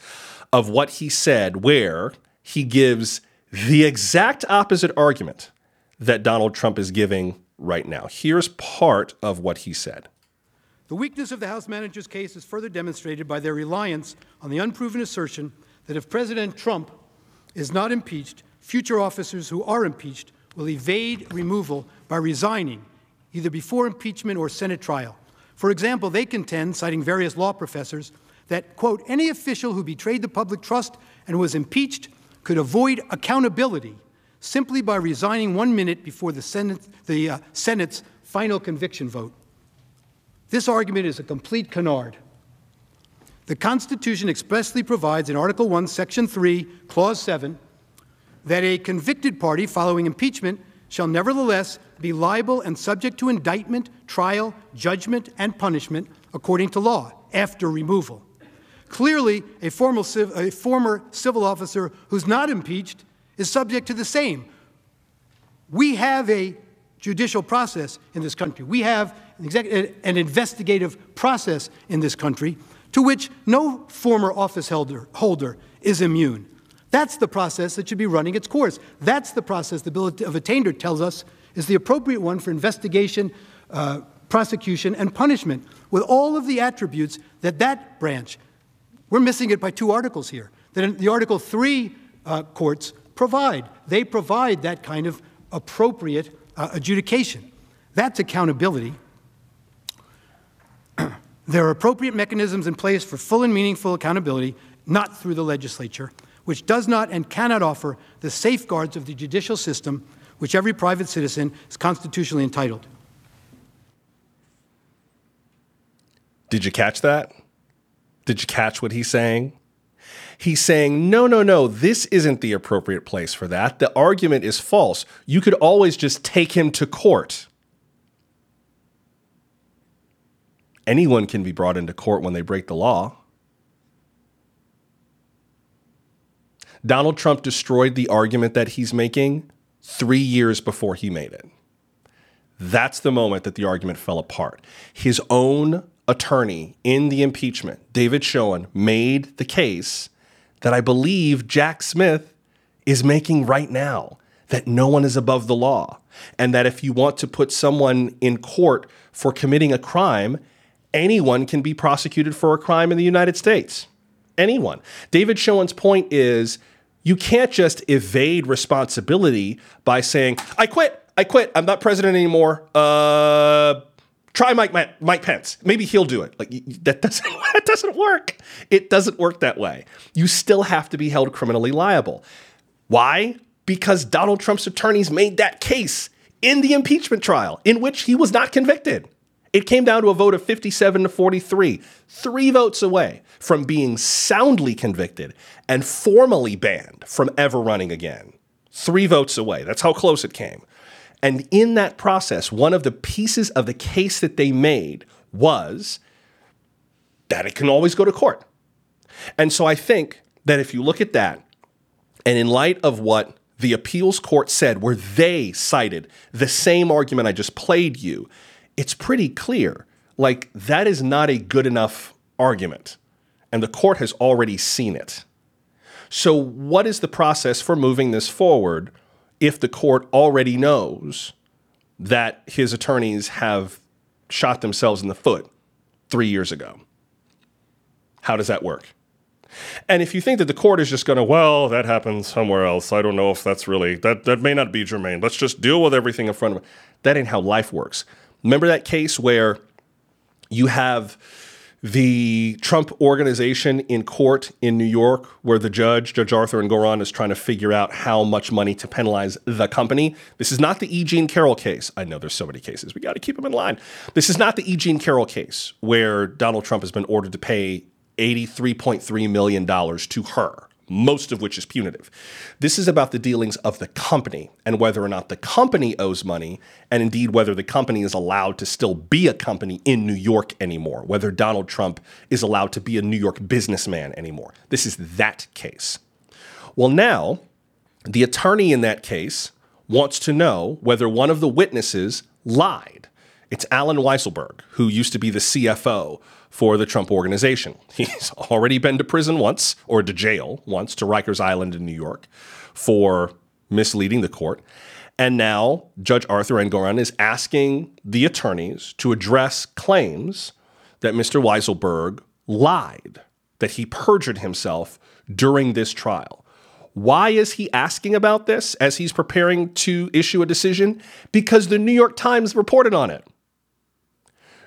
of what he said where he gives the exact opposite argument that Donald Trump is giving right now. Here's part of what he said. The weakness of the House manager's case is further demonstrated by their reliance on the unproven assertion that if President Trump is not impeached, future officers who are impeached will evade removal by resigning, either before impeachment or Senate trial. For example, they contend, citing various law professors, that, quote, any official who betrayed the public trust and was impeached could avoid accountability simply by resigning one minute before the, Senate, the uh, Senate's final conviction vote. This argument is a complete canard. The Constitution expressly provides in Article 1, Section 3, Clause 7, that a convicted party following impeachment shall nevertheless be liable and subject to indictment, trial, judgment, and punishment according to law after removal. Clearly, a, a former civil officer who's not impeached is subject to the same. We have a judicial process in this country. We have an, an investigative process in this country to which no former office holder, holder is immune. That's the process that should be running its course. That's the process the Bill of Attainder tells us is the appropriate one for investigation, uh, prosecution, and punishment, with all of the attributes that that branch we're missing it by two articles here. That the Article 3 uh, courts provide. They provide that kind of appropriate uh, adjudication. That's accountability. [CLEARS THROAT] there are appropriate mechanisms in place for full and meaningful accountability, not through the legislature, which does not and cannot offer the safeguards of the judicial system which every private citizen is constitutionally entitled. Did you catch that? Did you catch what he's saying? He's saying, no, no, no, this isn't the appropriate place for that. The argument is false. You could always just take him to court. Anyone can be brought into court when they break the law. Donald Trump destroyed the argument that he's making three years before he made it. That's the moment that the argument fell apart. His own attorney in the impeachment, David Schoen, made the case that I believe Jack Smith is making right now that no one is above the law. And that if you want to put someone in court for committing a crime, anyone can be prosecuted for a crime in the United States. Anyone. David Schoen's point is you can't just evade responsibility by saying, I quit, I quit, I'm not president anymore. Uh, Try Mike Mike Pence. Maybe he'll do it. Like that doesn't [LAUGHS] that doesn't work. It doesn't work that way. You still have to be held criminally liable. Why? Because Donald Trump's attorneys made that case in the impeachment trial in which he was not convicted. It came down to a vote of 57 to 43, three votes away from being soundly convicted and formally banned from ever running again. Three votes away. That's how close it came. And in that process, one of the pieces of the case that they made was that it can always go to court. And so I think that if you look at that, and in light of what the appeals court said, where they cited the same argument I just played you, it's pretty clear. Like, that is not a good enough argument. And the court has already seen it. So, what is the process for moving this forward if the court already knows that his attorneys have shot themselves in the foot three years ago? How does that work? And if you think that the court is just going to, well, that happened somewhere else. I don't know if that's really that that may not be germane. Let's just deal with everything in front of it. That ain't how life works. Remember that case where you have the Trump organization in court in New York, where the judge, Judge Arthur Engoron, is trying to figure out how much money to penalize the company. This is not the E. Jean Carroll case. I know there's so many cases. We got to keep them in line. This is not the E. Jean Carroll case where Donald Trump has been ordered to pay $83.3 million to her. Most of which is punitive. This is about the dealings of the company and whether or not the company owes money, and indeed whether the company is allowed to still be a company in New York anymore, whether Donald Trump is allowed to be a New York businessman anymore. This is that case. Well, now, the attorney in that case wants to know whether one of the witnesses lied. It's Allen Weisselberg, who used to be the CFO for the Trump organization. [LAUGHS] He's already been to prison once, or to jail once, to Rikers Island in New York for misleading the court. And now Judge Arthur Engoron is asking the attorneys to address claims that Mr. Weisselberg lied, that he perjured himself during this trial. Why is he asking about this as he's preparing to issue a decision? Because the New York Times reported on it.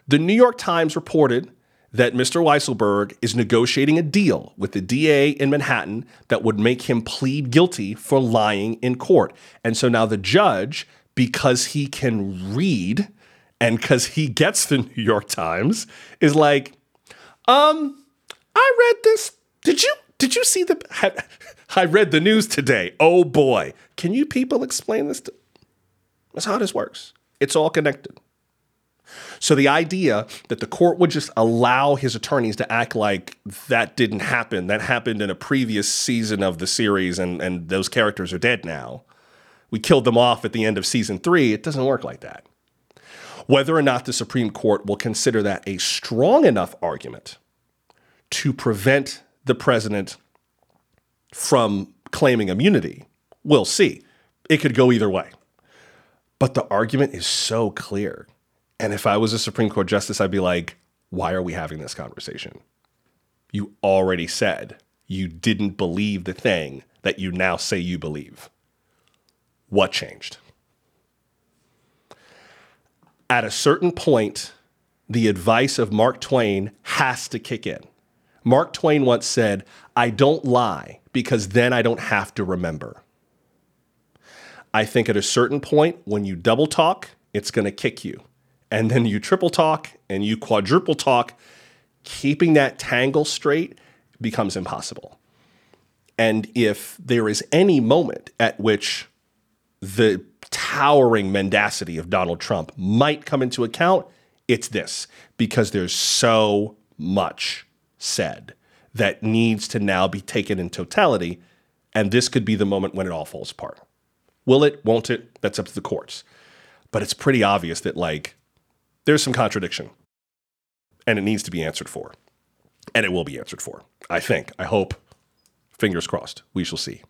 The New York Times reported that Mr. Weisselberg is negotiating a deal with the DA in Manhattan that would make him plead guilty for lying in court. And so now the judge, because he can read and because he gets the [LAUGHS] New York Times, is like, um, I read this. Did you did you see the [LAUGHS] I read the news today. Oh boy. Can you people explain this to That's how this works. It's all connected. So the idea that the court would just allow his attorneys to act like that didn't happen, that happened in a previous season of the series and, and those characters are dead now. We killed them off at the end of season three. It doesn't work like that. Whether or not the Supreme Court will consider that a strong enough argument to prevent the president from claiming immunity, we'll see. It could go either way. But the argument is so clear and if I was a Supreme Court justice, I'd be like, why are we having this conversation? You already said you didn't believe the thing that you now say you believe. What changed? At a certain point, the advice of Mark Twain has to kick in. Mark Twain once said, I don't lie because then I don't have to remember. I think at a certain point, when you double talk, it's going to kick you and then you triple talk and you quadruple talk, keeping that tangle straight becomes impossible. And if there is any moment at which the towering mendacity of Donald Trump might come into account, it's this, because there's so much said that needs to now be taken in totality. And this could be the moment when it all falls apart. Will it? Won't it? That's up to the courts. But it's pretty obvious that, like, there's some contradiction and it needs to be answered for. And it will be answered for, I think. I hope. Fingers crossed. We shall see.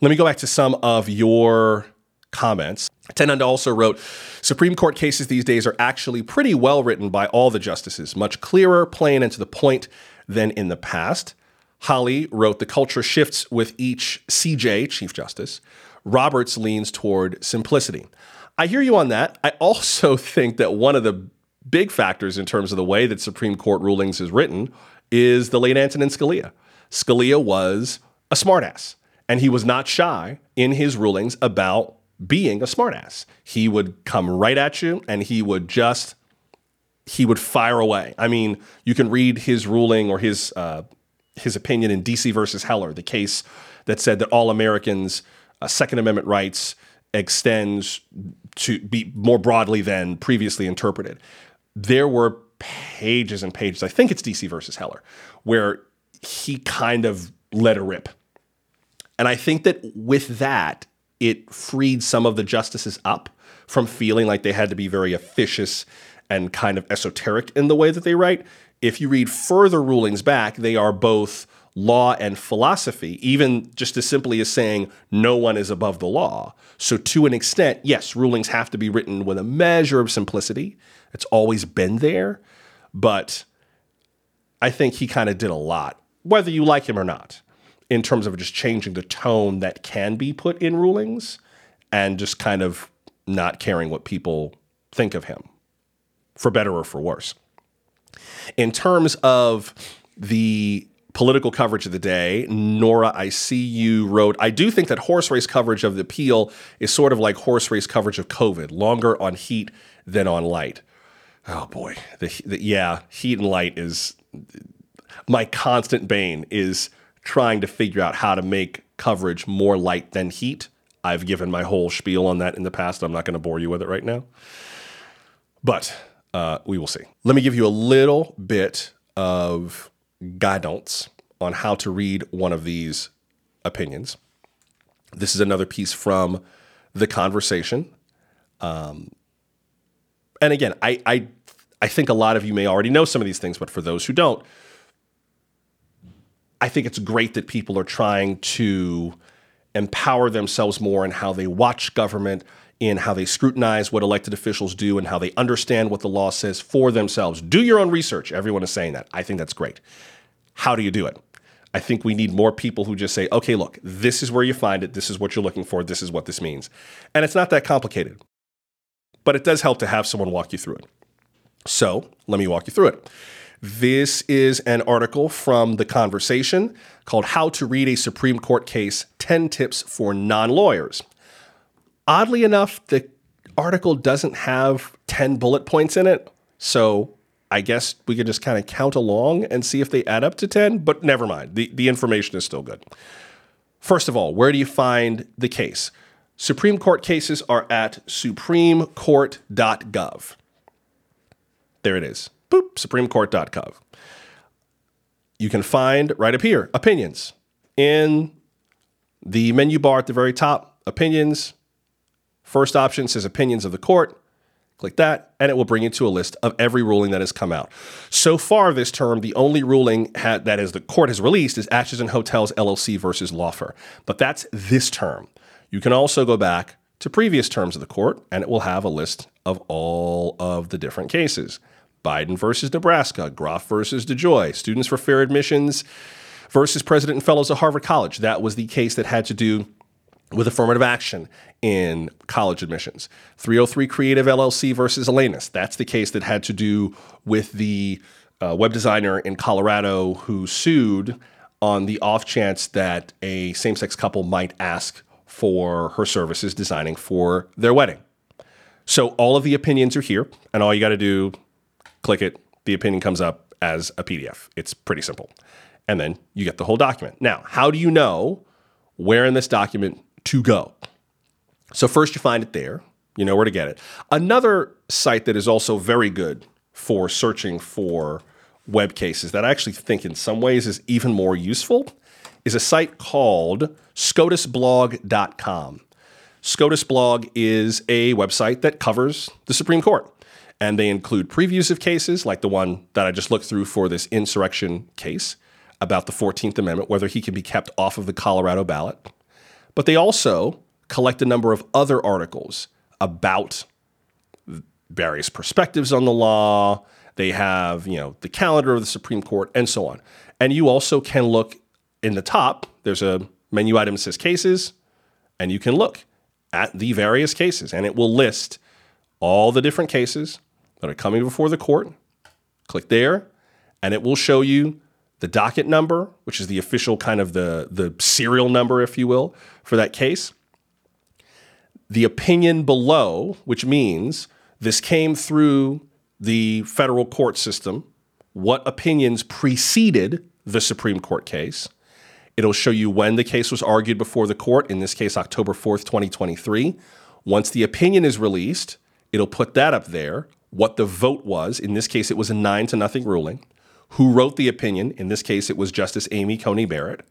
Let me go back to some of your comments. Tenanda also wrote Supreme Court cases these days are actually pretty well written by all the justices, much clearer, plain, and to the point than in the past. Holly wrote The culture shifts with each CJ, Chief Justice. Roberts leans toward simplicity. I hear you on that. I also [LAUGHS] think that one of the big factors in terms of the way that Supreme Court rulings is written is the late Antonin Scalia. Scalia was a smartass, and he was not shy in his rulings about being a smartass. He would come right at you, and he would just he would fire away. I mean, you can read his ruling or his uh, his opinion in DC versus Heller, the case that said that all Americans' uh, Second Amendment rights extends to be more broadly than previously interpreted. There were pages and pages, I think it's DC versus Heller, where he kind of let a rip. And I think that with that, it freed some of the justices up from feeling like they had to be very officious and kind of esoteric in the way that they write. If you read further rulings back, they are both law and philosophy, even just as simply as saying no one is above the law. So, to an extent, yes, rulings have to be written with a measure of simplicity. It's always been there. But I think he kind of did a lot, whether you like him or not, in terms of just changing the tone that can be put in rulings and just kind of not caring what people think of him, for better or for worse. In terms of the political coverage of the day. Nora, I see you wrote, I do think that horse race coverage of the appeal is sort of like horse race coverage of COVID, longer on heat than on light. Oh boy, the, the, yeah, heat and light is my constant bane is trying to figure out how to make coverage more light than heat. I've given my whole spiel on that in the past. I'm not going to bore you with it right now. But uh, we will see. Let me give you a little bit of guidance on how to read one of these opinions. This is another piece from the conversation. Um, and again, I, I I think a lot of you may already know some of these things, but for those who don't, I think it's great that people are trying to empower themselves more in how they watch government, in how they scrutinize what elected officials do, and how they understand what the law says for themselves. Do your own research. Everyone is saying that. I think that's great. How do you do it? I think we need more people who just say, okay, look, this is where you find it. This is what you're looking for. This is what this means. And it's not that complicated, but it does help to have someone walk you through it. So let me walk you through it. This is an article from The Conversation called How to Read a Supreme Court Case 10 Tips for Non Lawyers. Oddly enough, the article doesn't have 10 bullet points in it. So I guess we could just kind of count along and see if they add up to 10, but never mind. The, the information is still good. First of all, where do you find the case? Supreme Court cases are at supremecourt.gov. There it is. Boop, supremecourt.gov. You can find right up here opinions. In the menu bar at the very top, opinions. First option says opinions of the court. Click that, and it will bring you to a list of every ruling that has come out. So far this term, the only ruling ha- that is the court has released is Acheson Hotels LLC versus Laufer. But that's this term. You can also go back to previous terms of the court, and it will have a list of all of the different cases. Biden versus Nebraska, Groff versus DeJoy, Students for Fair Admissions versus President and Fellows of Harvard College. That was the case that had to do with affirmative action in college admissions. 303 Creative LLC versus Elenis. That's the case that had to do with the uh, web designer in Colorado who sued on the off chance that a same sex couple might ask for her services designing for their wedding. So all of the opinions are here, and all you got to do click it, the opinion comes up as a PDF. It's pretty simple. And then you get the whole document. Now, how do you know where in this document to go? So, first you find it there, you know where to get it. Another site that is also very good for searching for web cases that I actually think in some ways is even more useful is a site called scotusblog.com. SCOTUSblog is a website that covers the Supreme Court and they include previews of cases like the one that I just looked through for this insurrection case about the 14th Amendment, whether he can be kept off of the Colorado ballot. But they also collect a number of other articles about various perspectives on the law. They have, you know, the calendar of the Supreme Court and so on. And you also can look in the top, there's a menu item that says cases, and you can look at the various cases and it will list all the different cases that are coming before the court. Click there, and it will show you the docket number, which is the official kind of the, the serial number, if you will, for that case. The opinion below, which means this came through the federal court system, what opinions preceded the Supreme Court case. It'll show you when the case was argued before the court, in this case, October 4th, 2023. Once the opinion is released, it'll put that up there what the vote was. In this case, it was a nine to nothing ruling. Who wrote the opinion? In this case, it was Justice Amy Coney Barrett.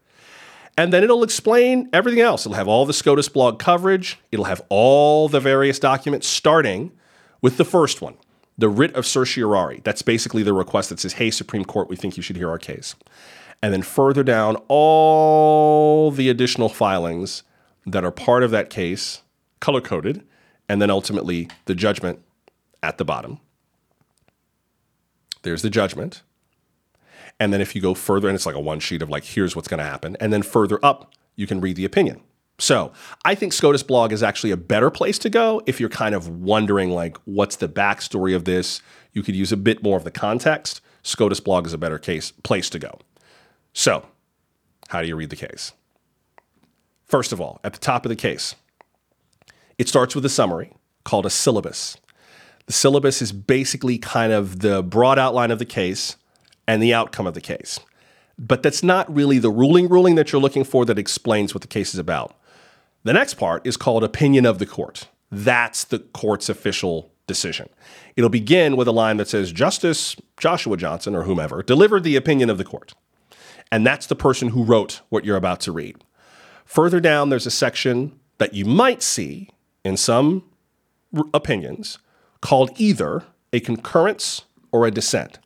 And then it'll explain everything else. It'll have all the SCOTUS blog coverage. It'll have all the various documents, starting with the first one, the writ of certiorari. That's basically the request that says, hey, Supreme Court, we think you should hear our case. And then further down, all the additional filings that are part of that case, color coded, and then ultimately the judgment at the bottom. There's the judgment. And then if you go further, and it's like a one sheet of like, here's what's going to happen. And then further up, you can read the opinion. So I think SCOTUS blog is actually a better place to go if you're kind of wondering, like, what's the backstory of this? You could use a bit more of the context. SCOTUS blog is a better case place to go. So, how do you read the case? First of all, at the top of the case, it starts with a summary called a syllabus. The syllabus is basically kind of the broad outline of the case and the outcome of the case. but that's not really the ruling ruling that you're looking for that explains what the case is about. The next part is called opinion of the court. That's the court's official decision. It'll begin with a line that says Justice Joshua Johnson or whomever delivered the opinion of the court. And that's the person who wrote what you're about to read. Further down, there's a section that you might see in some r- opinions called either a concurrence or a dissent.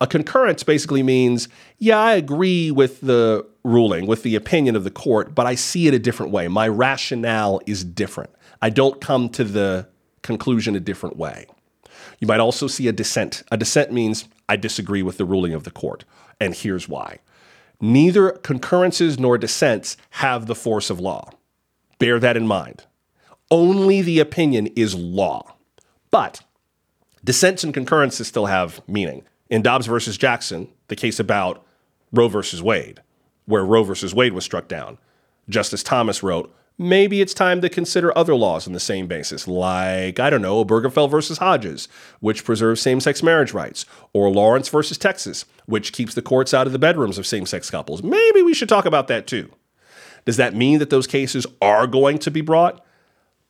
A concurrence basically means, yeah, I agree with the ruling, with the opinion of the court, but I see it a different way. My rationale is different. I don't come to the conclusion a different way. You might also see a dissent. A dissent means I disagree with the ruling of the court, and here's why. Neither concurrences nor dissents have the force of law. Bear that in mind. Only the opinion is law. But dissents and concurrences still have meaning. In Dobbs versus Jackson, the case about Roe versus Wade, where Roe versus Wade was struck down, Justice Thomas wrote, maybe it's time to consider other laws on the same basis, like, I don't know, Obergefell versus Hodges, which preserves same sex marriage rights, or Lawrence versus Texas, which keeps the courts out of the bedrooms of same sex couples. Maybe we should talk about that too. Does that mean that those cases are going to be brought?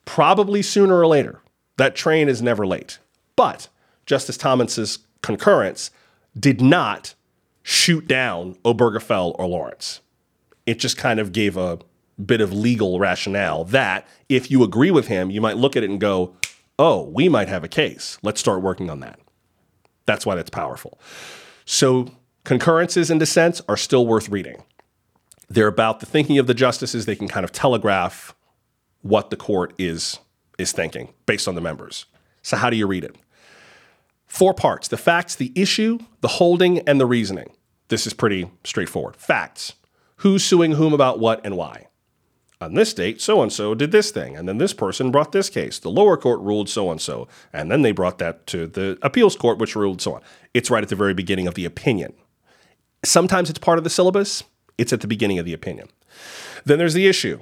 Probably sooner or later. That train is never late. But Justice Thomas's concurrence did not shoot down Obergefell or Lawrence. It just kind of gave a bit of legal rationale that if you agree with him, you might look at it and go, oh, we might have a case. Let's start working on that. That's why that's powerful. So concurrences and dissents are still worth reading. They're about the thinking of the justices. They can kind of telegraph what the court is is thinking based on the members. So how do you read it? Four parts: the facts, the issue, the holding, and the reasoning. This is pretty straightforward. Facts: who's suing whom about what and why. On this date, so and so did this thing, and then this person brought this case. The lower court ruled so and so, and then they brought that to the appeals court, which ruled so on. It's right at the very beginning of the opinion. Sometimes it's part of the syllabus, it's at the beginning of the opinion. Then there's the issue.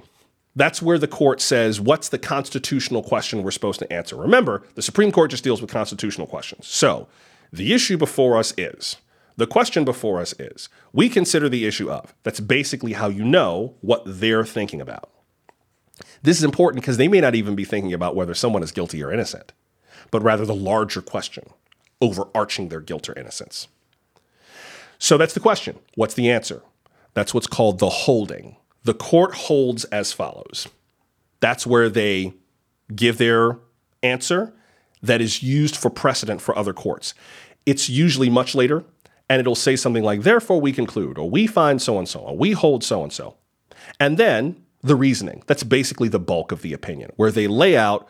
That's where the court says, what's the constitutional question we're supposed to answer? Remember, the Supreme Court just deals with constitutional questions. So the issue before us is the question before us is we consider the issue of. That's basically how you know what they're thinking about. This is important because they may not even be thinking about whether someone is guilty or innocent, but rather the larger question overarching their guilt or innocence. So that's the question. What's the answer? That's what's called the holding. The court holds as follows. That's where they give their answer that is used for precedent for other courts. It's usually much later, and it'll say something like, therefore we conclude, or we find so and so, or we hold so and so. And then the reasoning. That's basically the bulk of the opinion, where they lay out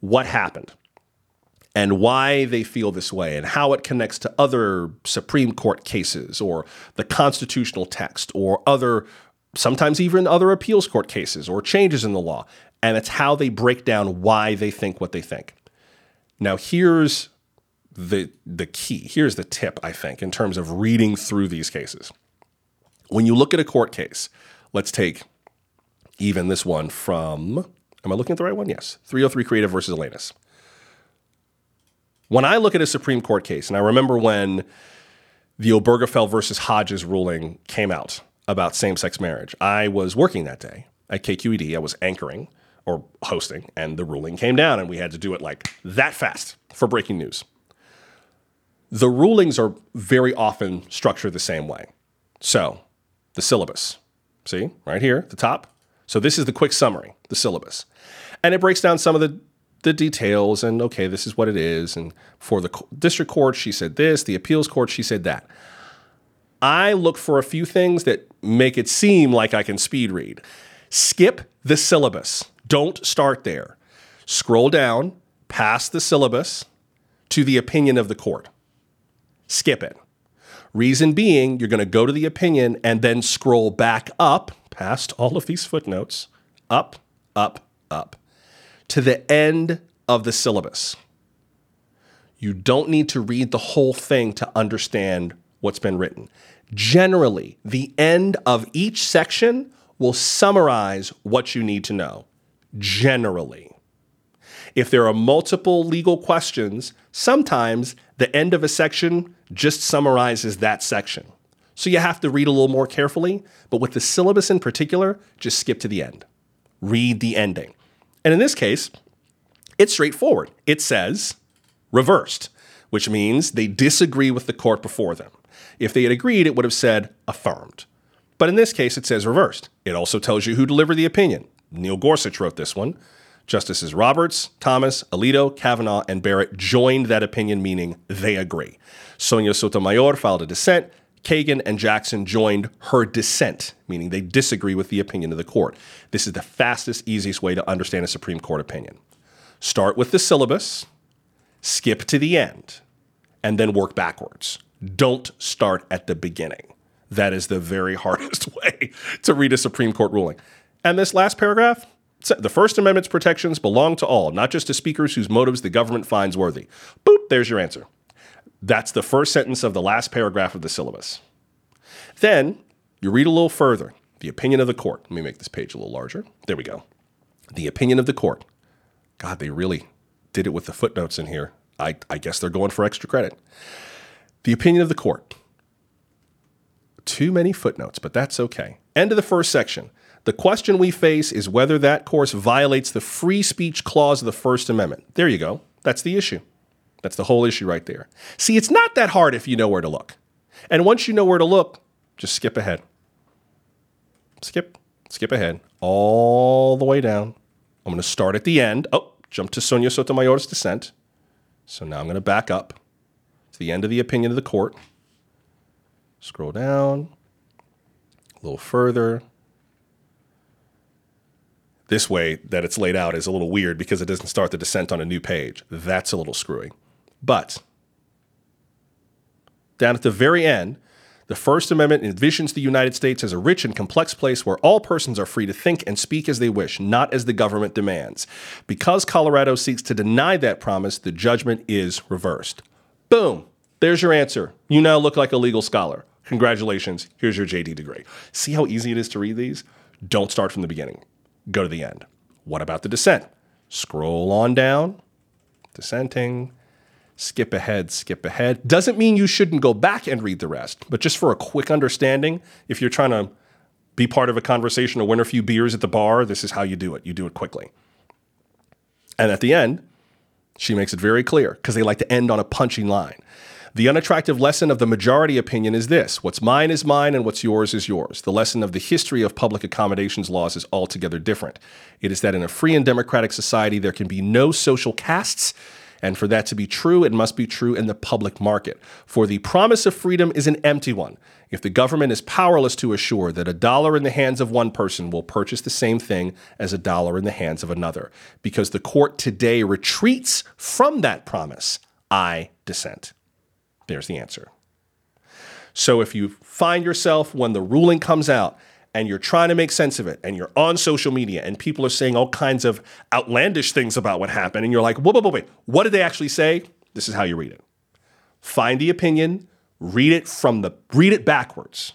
what happened and why they feel this way and how it connects to other Supreme Court cases or the constitutional text or other, sometimes even other appeals court cases or changes in the law. And it's how they break down why they think what they think. Now, here's the, the key. Here's the tip, I think, in terms of reading through these cases. When you look at a court case, let's take even this one from, am I looking at the right one? Yes. 303 Creative versus Elenis. When I look at a Supreme Court case, and I remember when the Obergefell versus Hodges ruling came out about same sex marriage, I was working that day at KQED. I was anchoring or hosting, and the ruling came down, and we had to do it like that fast for breaking news the rulings are very often structured the same way. So, the syllabus, see right here at the top. So, this is the quick summary, the syllabus. And it breaks down some of the, the details and, okay, this is what it is. And for the district court, she said this, the appeals court, she said that. I look for a few things that make it seem like I can speed read. Skip the syllabus. Don't start there. Scroll down past the syllabus to the opinion of the court skip it. Reason being, you're going to go to the opinion and then scroll back up past all of these footnotes, up, up, up, to the end of the syllabus. You don't need to read the whole thing to understand what's been written. Generally, the end of each section will summarize what you need to know. Generally. If there are multiple legal questions, sometimes the end of a section just summarizes that section. So you have to read a little more carefully. But with the syllabus in particular, just skip to the end. Read the ending. And in this case, it's straightforward. It says reversed, which means they disagree with the court before them. If they had agreed, it would have said affirmed. But in this case, it says reversed. It also tells you who delivered the opinion. Neil Gorsuch wrote this one. Justices Roberts, Thomas, Alito, Kavanaugh, and Barrett joined that opinion, meaning they agree. Sonia Sotomayor filed a dissent. Kagan and Jackson joined her dissent, meaning they disagree with the opinion of the court. This is the fastest, easiest way to understand a Supreme Court opinion. Start with the syllabus, skip to the end, and then work backwards. Don't start at the beginning. That is the very [LAUGHS] hardest way to read a Supreme Court ruling. And this last paragraph, the First Amendment's protections belong to all, not just to speakers whose motives the government finds worthy. Boop, there's your answer. That's the first sentence of the last paragraph of the syllabus. Then you read a little further. The opinion of the court. Let me make this page a little larger. There we go. The opinion of the court. God, they really did it with the footnotes in here. I, I guess they're going for extra credit. The opinion of the court. Too many footnotes, but that's okay. End of the first section. The question we face is whether that course violates the free speech clause of the First Amendment. There you go. That's the issue. That's the whole issue right there. See, it's not that hard if you know where to look. And once you know where to look, just skip ahead. Skip, skip ahead all the way down. I'm going to start at the end. Oh, jump to Sonia Sotomayor's dissent. So now I'm going to back up to the end of the opinion of the court. Scroll down a little further. This way that it's laid out is a little weird because it doesn't start the dissent on a new page. That's a little screwy. But down at the very end, the First Amendment envisions the United States as a rich and complex place where all persons are free to think and speak as they wish, not as the government demands. Because Colorado seeks to deny that promise, the judgment is reversed. Boom. There's your answer. You now look like a legal scholar. Congratulations. Here's your JD degree. See how easy it is to read these? Don't start from the beginning. Go to the end. What about the dissent? Scroll on down. Dissenting skip ahead, skip ahead. Doesn't mean you shouldn't go back and read the rest, but just for a quick understanding, if you're trying to be part of a conversation or win a few beers at the bar, this is how you do it. You do it quickly. And at the end, she makes it very clear because they like to end on a punching line. The unattractive lesson of the majority opinion is this what's mine is mine and what's yours is yours. The lesson of the history of public accommodations laws is altogether different. It is that in a free and democratic society, there can be no social castes and for that to be true, it must be true in the public market. For the promise of freedom is an empty one. If the government is powerless to assure that a dollar in the hands of one person will purchase the same thing as a dollar in the hands of another, because the court today retreats from that promise, I dissent. There's the answer. So if you find yourself when the ruling comes out and you're trying to make sense of it and you're on social media and people are saying all kinds of outlandish things about what happened and you're like, wait, wait, wait, wait, what did they actually say? This is how you read it. Find the opinion, read it from the read it backwards.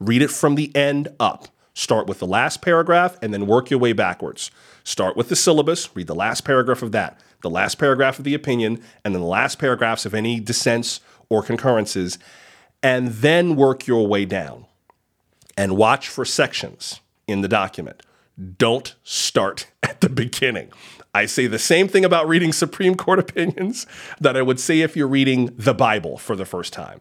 Read it from the end up. Start with the last paragraph and then work your way backwards. Start with the syllabus, read the last paragraph of that, the last paragraph of the opinion, and then the last paragraphs of any dissents or concurrences, and then work your way down and watch for sections in the document. Don't start [LAUGHS] at the beginning. I say the same thing about reading Supreme Court [LAUGHS] opinions that I would say if you're reading the Bible for the first time.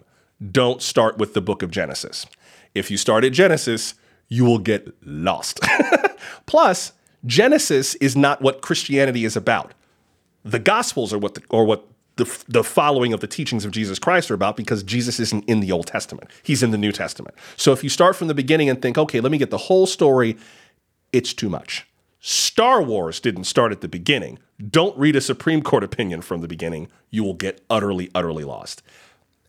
Don't start with the book of Genesis. If you start at Genesis, you will get lost. [LAUGHS] Plus, Genesis is not what Christianity is about. The Gospels are what the, or what the, the following of the teachings of Jesus Christ are about because Jesus isn't in the Old Testament. He's in the New Testament. So if you start from the beginning and think, okay, let me get the whole story, it's too much. Star Wars didn't start at the beginning. Don't read a Supreme Court opinion from the beginning. You will get utterly, utterly lost.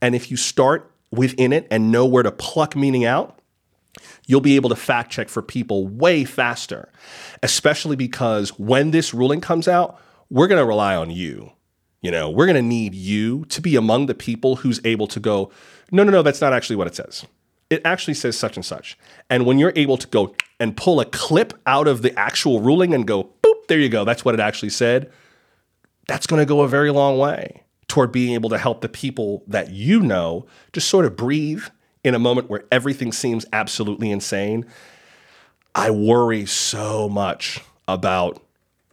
And if you start within it and know where to pluck meaning out, you'll be able to fact check for people way faster, especially because when this ruling comes out, we're going to rely on you you know, we're going to need you to be among the people who's able to go, no, no, no, that's not actually what it says. It actually says such and such. And when you're able to go and pull a clip out of the actual ruling and go, boop, there you go, that's what it actually said, that's going to go a very long way toward being able to help the people that you know just sort of breathe in a moment where everything seems absolutely insane, I worry so much about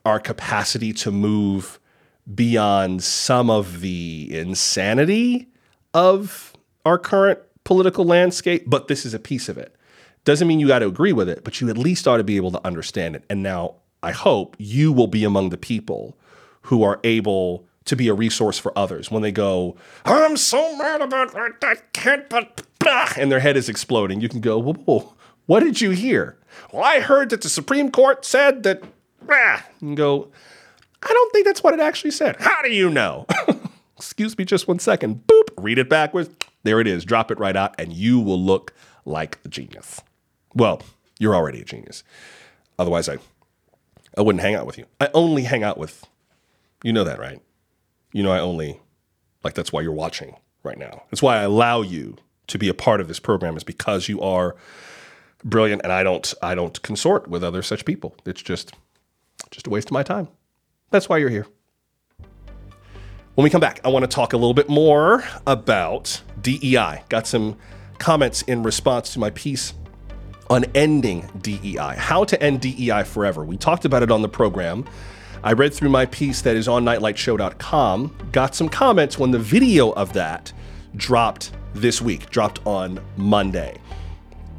our capacity to move beyond some of the insanity of our current political landscape, but this is a piece of it. Doesn't mean you got to agree with it, but you at least ought to be able to understand it. And now I hope you will be among the people who are able to be a resource for others when they go, I'm so mad about that, I can't, but, and their head is exploding. You can go, whoa, whoa, what did you hear? Well, I heard that the Supreme Court said that, and go, I don't think that's what it actually said. How do you know? [LAUGHS] Excuse me just one second. Boop, read it backwards. There it is. Drop it right out, and you will look like a genius. Well, you're already a genius. Otherwise, I, I wouldn't hang out with you. I only hang out with, you know that, right? You know, I only, like, that's why you're watching right now. That's why I allow you to be a part of this program, is because you are brilliant, and I don't, I don't consort with other such people. It's just, just a waste of my time. That's why you're here. When we come back, I want to talk a little bit more about DEI. Got some comments in response to my piece on ending DEI, how to end DEI forever. We talked about it on the program. I read through my piece that is on nightlightshow.com, got some comments when the video of that dropped this week, dropped on Monday.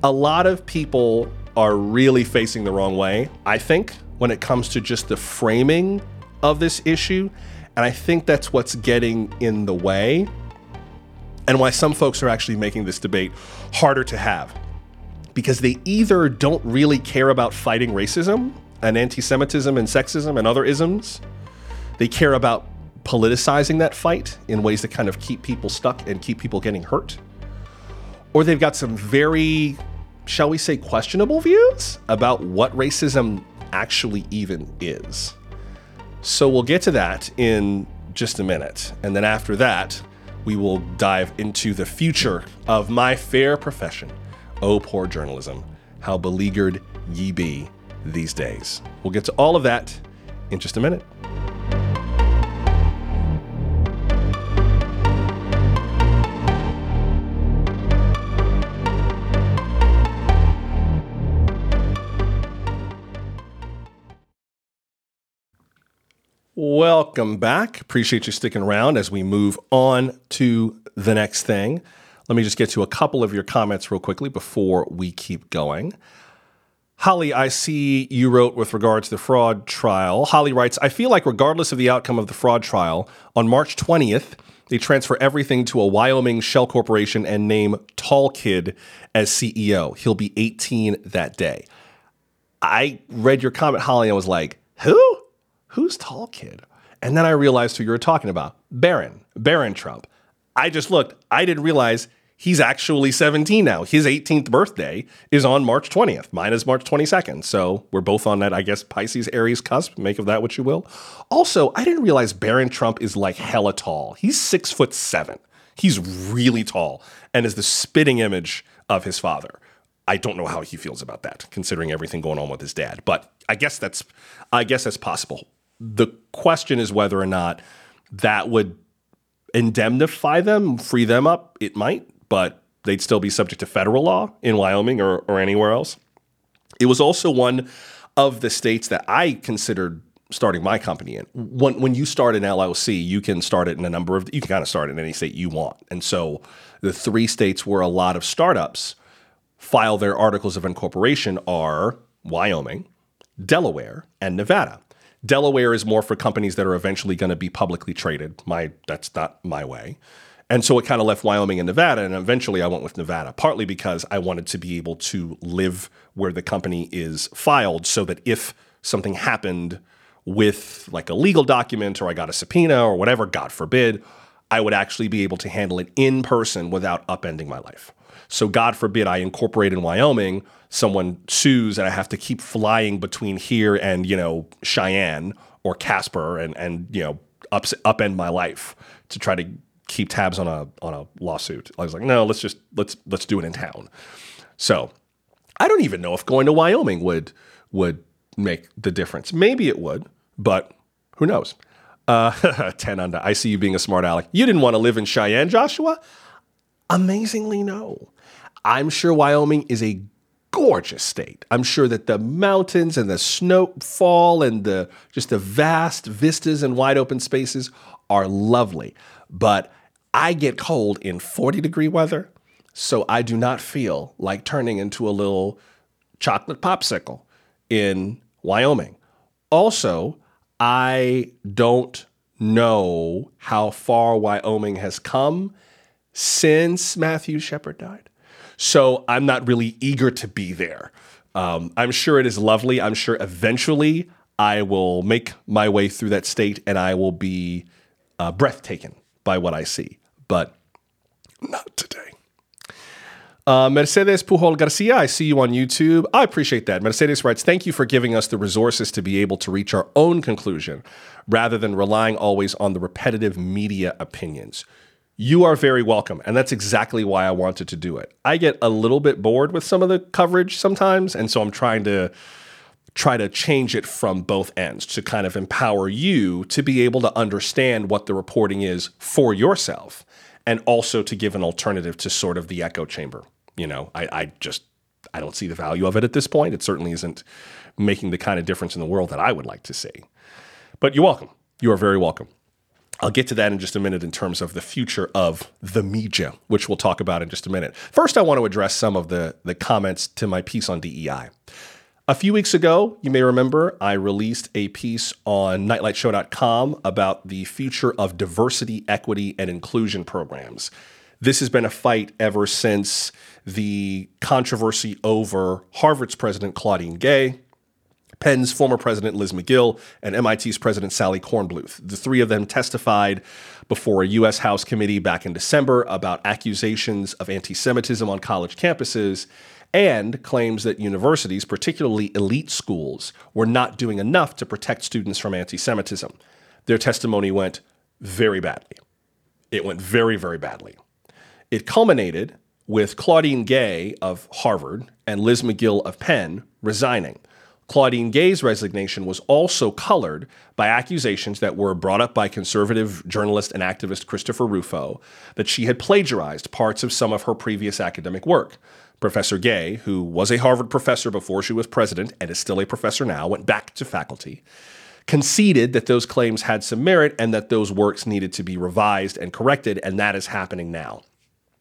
A lot of people are really facing the wrong way, I think, when it comes to just the framing of this issue. And I think that's what's getting in the way and why some folks are actually making this debate harder to have. Because they either don't really care about fighting racism and anti Semitism and sexism and other isms, they care about politicizing that fight in ways that kind of keep people stuck and keep people getting hurt, or they've got some very, shall we say, questionable views about what racism actually even is. So we'll get to that in just a minute. And then after that, we will dive into the future of my fair profession. Oh, poor journalism. How beleaguered ye be these days. We'll get to all of that in just a minute. Welcome back. Appreciate you sticking around as we move on to the next thing. Let me just get to a couple of your comments real quickly before we keep going. Holly, I see you wrote with regard to the fraud trial. Holly writes I feel like, regardless of the outcome of the fraud trial, on March 20th, they transfer everything to a Wyoming shell corporation and name Tall Kid as CEO. He'll be 18 that day. I read your comment, Holly, and was like, who? Who's tall kid? And then I realized who you were talking about Barron, Barron Trump. I just looked, I didn't realize he's actually 17 now. His 18th birthday is on March 20th. Mine is March 22nd. So we're both on that, I guess, Pisces Aries cusp. Make of that what you will. Also, I didn't realize Barron Trump is like hella tall. He's six foot seven. He's really tall and is the spitting image of his father. I don't know how he feels about that, considering everything going on with his dad. But I guess that's I guess that's possible. The question is whether or not that would indemnify them, free them up. It might, but they'd still be subject to federal law in Wyoming or, or anywhere else. It was also one of the states that I considered starting my company in. When, when you start an LLC, you can start it in a number of, you can kind of start it in any state you want. And so the three states where a lot of startups file their articles of incorporation are Wyoming, Delaware, and Nevada. Delaware is more for companies that are eventually going to be publicly traded. My that's not my way. And so it kind of left Wyoming and Nevada, and eventually I went with Nevada, partly because I wanted to be able to live where the company is filed so that if something happened with like a legal document or I got a subpoena or whatever, God forbid, I would actually be able to handle it in person without upending my life. So, God forbid I incorporate in Wyoming, someone sues and I have to keep flying between here and, you know, Cheyenne or Casper and, and you know, ups, upend my life to try to keep tabs on a on a lawsuit. I was like, no, let's just let's let's do it in town. So I don't even know if going to Wyoming would would make the difference. Maybe it would, but who knows? Uh, [LAUGHS] 10 under. I see you being a smart aleck. You didn't want to live in Cheyenne, Joshua? Amazingly, no. I'm sure Wyoming is a gorgeous state. I'm sure that the mountains and the snowfall and the just the vast vistas and wide open spaces are lovely. But I get cold in 40 degree weather, so I do not feel like turning into a little chocolate popsicle in Wyoming. Also, I don't know how far Wyoming has come since Matthew Shepard died. So I'm not really eager to be there. Um, I'm sure it is lovely. I'm sure eventually I will make my way through that state and I will be uh, breathtaking by what I see, but not today. Uh, Mercedes Pujol Garcia, I see you on YouTube. I appreciate that. Mercedes writes, Thank you for giving us the resources to be able to reach our own conclusion rather than relying always on the repetitive media opinions. You are very welcome. And that's exactly why I wanted to do it. I get a little bit bored with some of the coverage sometimes. And so I'm trying to try to change it from both ends to kind of empower you to be able to understand what the reporting is for yourself and also to give an alternative to sort of the echo chamber. You know, I, I just I don't see the value of it at this point. It certainly isn't making the kind of difference in the world that I would like to see. But you're welcome. You are very welcome. I'll get to that in just a minute in terms of the future of the media, which we'll talk about in just a minute. First, I want to address some of the, the comments to my piece on DEI. A few weeks ago, you may remember, I released a piece on nightlightshow.com about the future of diversity, equity, and inclusion programs. This has been a fight ever since the controversy over Harvard's president, Claudine Gay, Penn's former president, Liz Magill and MIT's president, Sally Kornbluth. The three of them testified before a U.S. House committee back in December about accusations of anti Semitism on college campuses and claims that universities, particularly elite schools, were not doing enough to protect students from anti Semitism. Their testimony went very badly. It went very, very badly. It culminated with Claudine Gay of Harvard and Liz Magill of Penn resigning. Claudine Gay's resignation was also colored by accusations that were brought up by conservative journalist and activist Christopher Rufo that she had plagiarized parts of some of her previous academic work. Professor Gay, who was a Harvard professor before she was president and is still a professor now, went back to faculty, conceded that those claims had some merit and that those works needed to be revised and corrected, and that is happening now.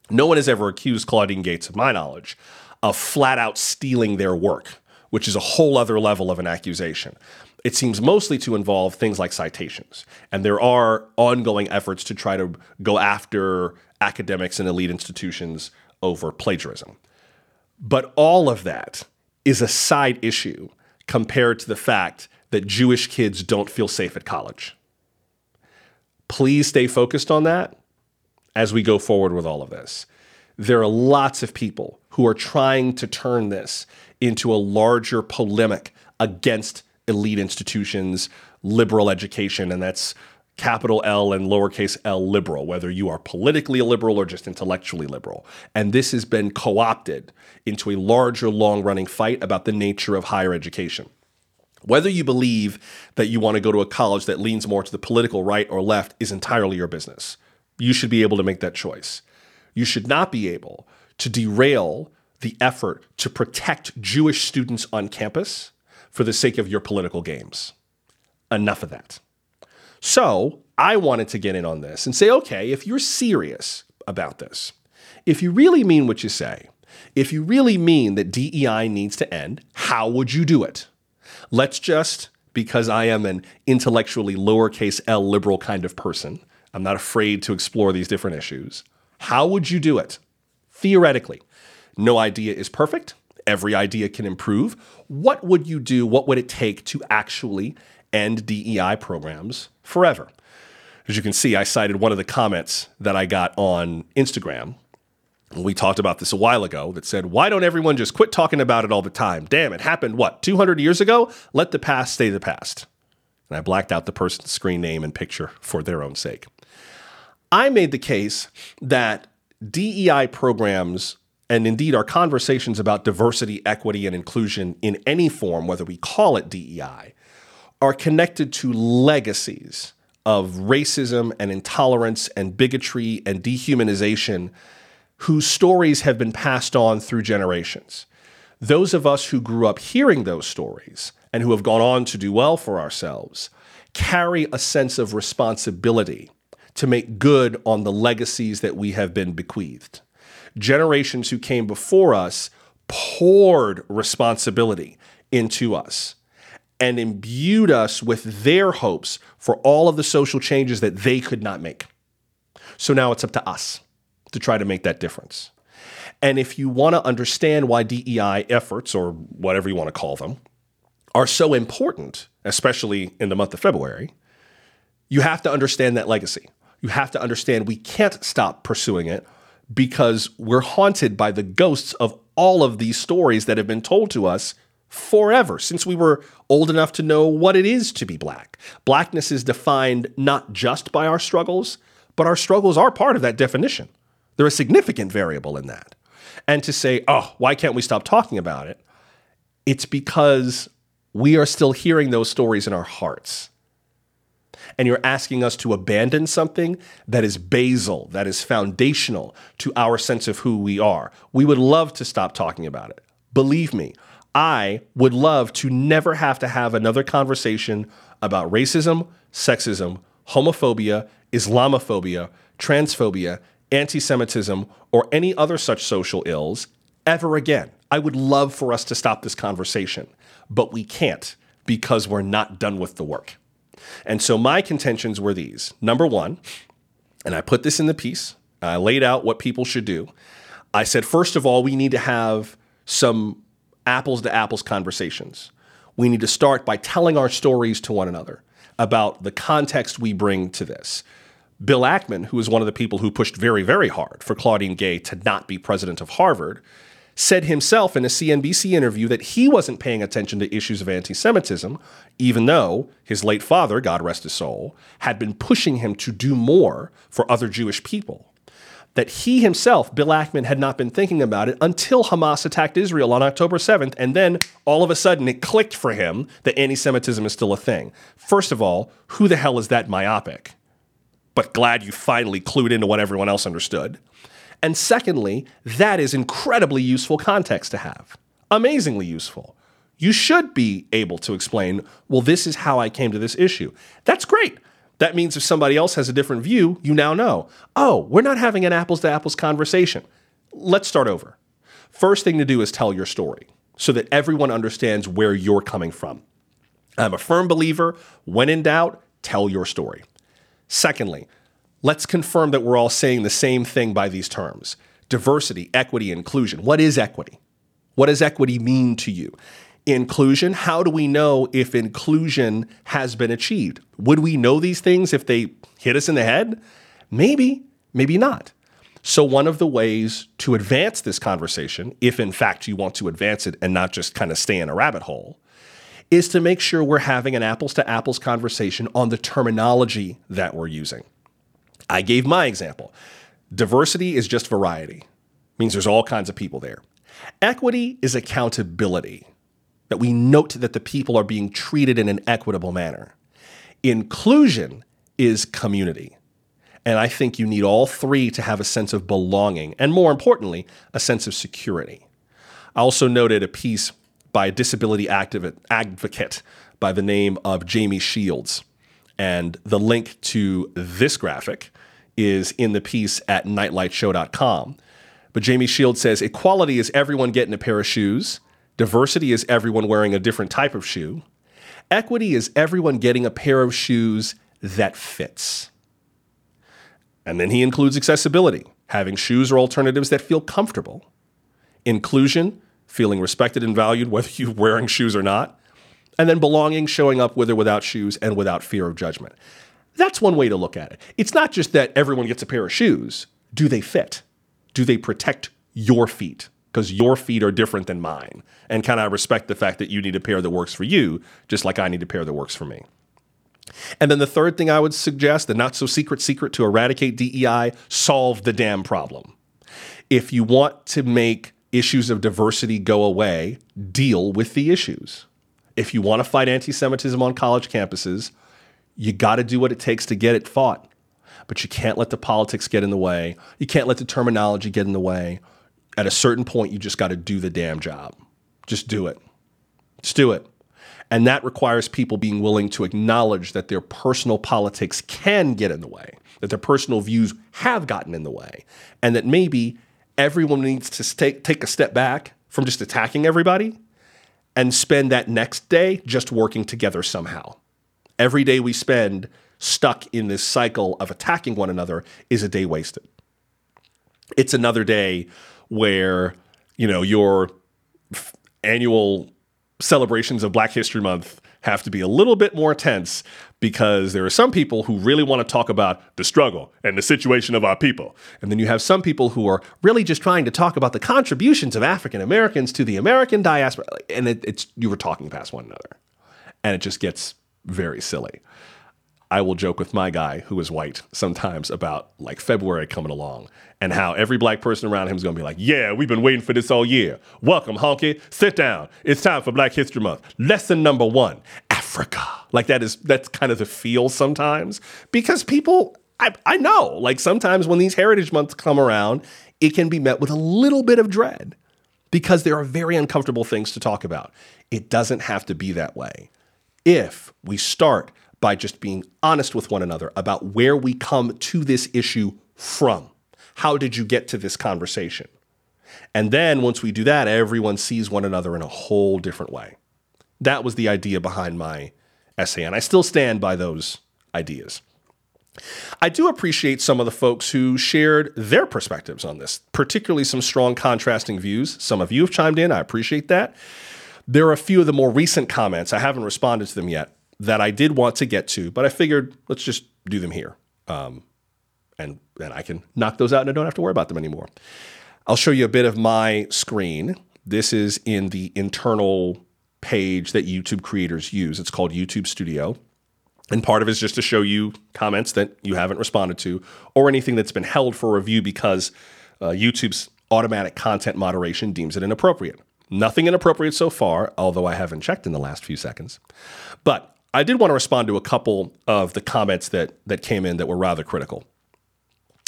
No one has ever accused Claudine Gates, of my knowledge, of flat out stealing their work, which is a whole other level of an accusation. It seems mostly to involve things like citations. And there are ongoing efforts to try to go after academics and elite institutions over plagiarism. But all of that is a side issue compared to the fact that Jewish kids don't feel safe at college. Please stay focused on that as we go forward with all of this. There are lots of people who are trying to turn this into a larger polemic against elite institutions, liberal education, and that's capital L and lowercase l liberal, whether you are politically liberal or just intellectually liberal. And this has been co opted into a larger, long running fight about the nature of higher education. Whether you believe that you want to go to a college that leans more to the political right or left is entirely your business. You should be able to make that choice. You should not be able to derail the effort to protect Jewish students on campus for the sake of your political games. Enough of that. So I wanted to get in on this and say, okay, if you're serious about this, if you really mean what you say, if you really mean that DEI needs to end, how would you do it? Let's just, because I am an intellectually lowercase l liberal kind of person, I'm not afraid to explore these different issues. How would you do it? Theoretically, no idea is perfect. Every idea can improve. What would you do? What would it take to actually end DEI programs forever. As you can see, I cited one of the comments that I got on Instagram. We talked about this a while ago that said, Why don't everyone just quit talking about it all the time? Damn, it happened, what, 200 years ago? Let the past stay the past. And I blacked out the person's screen name and picture for their own sake. I made the case that DEI programs and indeed our conversations about diversity, equity, and inclusion in any form, whether we call it DEI, are connected to legacies of racism and intolerance and bigotry and dehumanization whose stories have been passed on through generations. Those of us who grew up hearing those stories and who have gone on to do well for ourselves carry a sense of responsibility to make good on the legacies that we have been bequeathed. Generations who came before us poured responsibility into us and imbued us with their hopes for all of the social changes that they could not make. So now it's up to us to try to make that difference. And if you want to understand why DEI efforts, or whatever you want to call them, are so important, especially in the month of February, you have to understand that legacy. You have to understand we can't stop pursuing it because we're haunted by the ghosts of all of these stories that have been told to us forever since we were old enough to know what it is to be black. Blackness is defined not just by our struggles, but our struggles are part of that definition. They're a significant variable in that. And to say, oh, why can't we stop talking about it? It's because we are still hearing those stories in our hearts. And you're asking us to abandon something that is basal, that is foundational to our sense of who we are. We would love to stop talking about it. Believe me, I would love to never have to have another conversation about racism, sexism, homophobia, Islamophobia, transphobia, anti Semitism, or any other such social ills ever again. I would love for us to stop this conversation, but we can't because we're not done with the work. And so my contentions were these number one, and I put this in the piece, I laid out what people should do. I said, first of all, we need to have some apples to apples conversations. We need to start by telling our stories to one another about the context we bring to this. Bill Ackman, who is one of the people who pushed very, very hard for Claudine Gay to not be president of Harvard, said himself in a CNBC interview that he wasn't paying attention to issues of anti Semitism, even though his late father, God rest his soul, had been pushing him to do more for other Jewish people that he himself, Bill Ackman, had not been thinking about it until Hamas attacked Israel on October 7th. And then all of a sudden it clicked for him that anti Semitism is still a thing. First of all, who the hell is that myopic? But glad you finally clued into what everyone else understood. And secondly, that is incredibly useful context to have. Amazingly useful. You should be able to explain, well, this is how I came to this issue. That's great. That means if somebody else has a different view, you now know, oh, we're not having an apples to apples conversation. Let's start over. First thing to do is tell your story so that everyone understands where you're coming from. I'm a firm believer when in doubt, tell your story. Secondly, let's confirm that we're all saying the same thing by these terms diversity, equity, inclusion. What is equity? What does equity mean to you? inclusion, how do we know if inclusion has been achieved? Would we know these things if they hit us in the head? Maybe, maybe not. So, one of the ways to advance this conversation, if in fact you want to advance it and not just kind of stay in a rabbit hole, is to make sure we're having an apples to apples conversation on the terminology that we're using. I gave my example. Diversity is just variety, means there's all kinds of people there. Equity is accountability that we note that the people are being treated in an equitable manner. Inclusion is community. And I think you need all three to have a sense of belonging and, more importantly, a sense of security. I also noted a piece by a disability advocate by the name of Jamie Shields. And the link to this graphic is in the piece at nightlightshow.com. But Jamie Shields says equality is everyone getting a pair of shoes, Diversity is everyone wearing a different type of shoe. Equity is everyone getting a pair of shoes that fits. And then he includes accessibility, having shoes or alternatives that feel comfortable. Inclusion, feeling respected and valued whether [LAUGHS] you're wearing shoes or not. And then belonging, showing up with or without shoes and without fear of judgment. That's one way to look at it. It's not just that everyone gets a pair of shoes. Do they fit? Do they protect your feet? because your feet are different than mine. And kind of respect the fact that you need a pair that works for you, just like I need a pair that works for me. And then the third thing I would suggest, the not so secret secret to eradicate DEI, solve the damn problem. If you want to make issues of diversity go away, deal with the issues. If you want to fight anti Semitism on college campuses, you got to do what it takes to get it fought. but you can't let the politics get in the way. You can't let the terminology get in the way. At a certain point, you just got to do the damn job. Just do it. Just do it. And that requires people being willing to acknowledge that their personal politics can get in the way, that their personal views have gotten in the way, and that maybe everyone needs to take, take a step back from just attacking everybody and spend that next day just working together somehow. Every day we spend stuck in this cycle of attacking one another is a day wasted. It's another day where, you know, your f- annual celebrations of Black History Month have to be a little bit more tense because there are some people who really want to talk about the struggle and the situation of our people. And then you have some people who are really just trying to talk about the contributions of African Americans to the American diaspora. And it, it's you were talking past one another. And it just gets very silly. I will joke with my guy who is white sometimes about like February coming along and how every black person around him is going to be like, yeah, we've been waiting for this all year. Welcome, honky. Sit down. It's time for Black History Month. Lesson number one Africa. Like that is, that's kind of the feel sometimes because people, I, I know, like sometimes when these Heritage Months come around, it can be met with a little bit of dread because there are very uncomfortable things to talk about. It doesn't have to be that way. If we start by just being honest with one another about where we come to this issue from. How did you get to this conversation? And then once we do that, everyone sees one another in a whole different way. That was the idea behind my essay, and I still stand by those ideas. I do appreciate some of the folks who shared their perspectives on this, particularly some strong contrasting views. Some of you have chimed in. I appreciate that. There are a few of the more recent comments. I haven't responded to them yet that I did want to get to, but I figured let's just do them here. Um, and then I can knock those out and I don't have to worry about them anymore. I'll show you a bit of my screen. This is in the internal page that YouTube creators use. It's called YouTube Studio. And part of it is just to show you comments that you haven't responded to or anything that's been held for review because uh, YouTube's automatic content moderation deems it inappropriate. Nothing inappropriate so far, although I haven't checked in the last few seconds. But I did want to respond to a couple of the comments that that came in that were rather critical.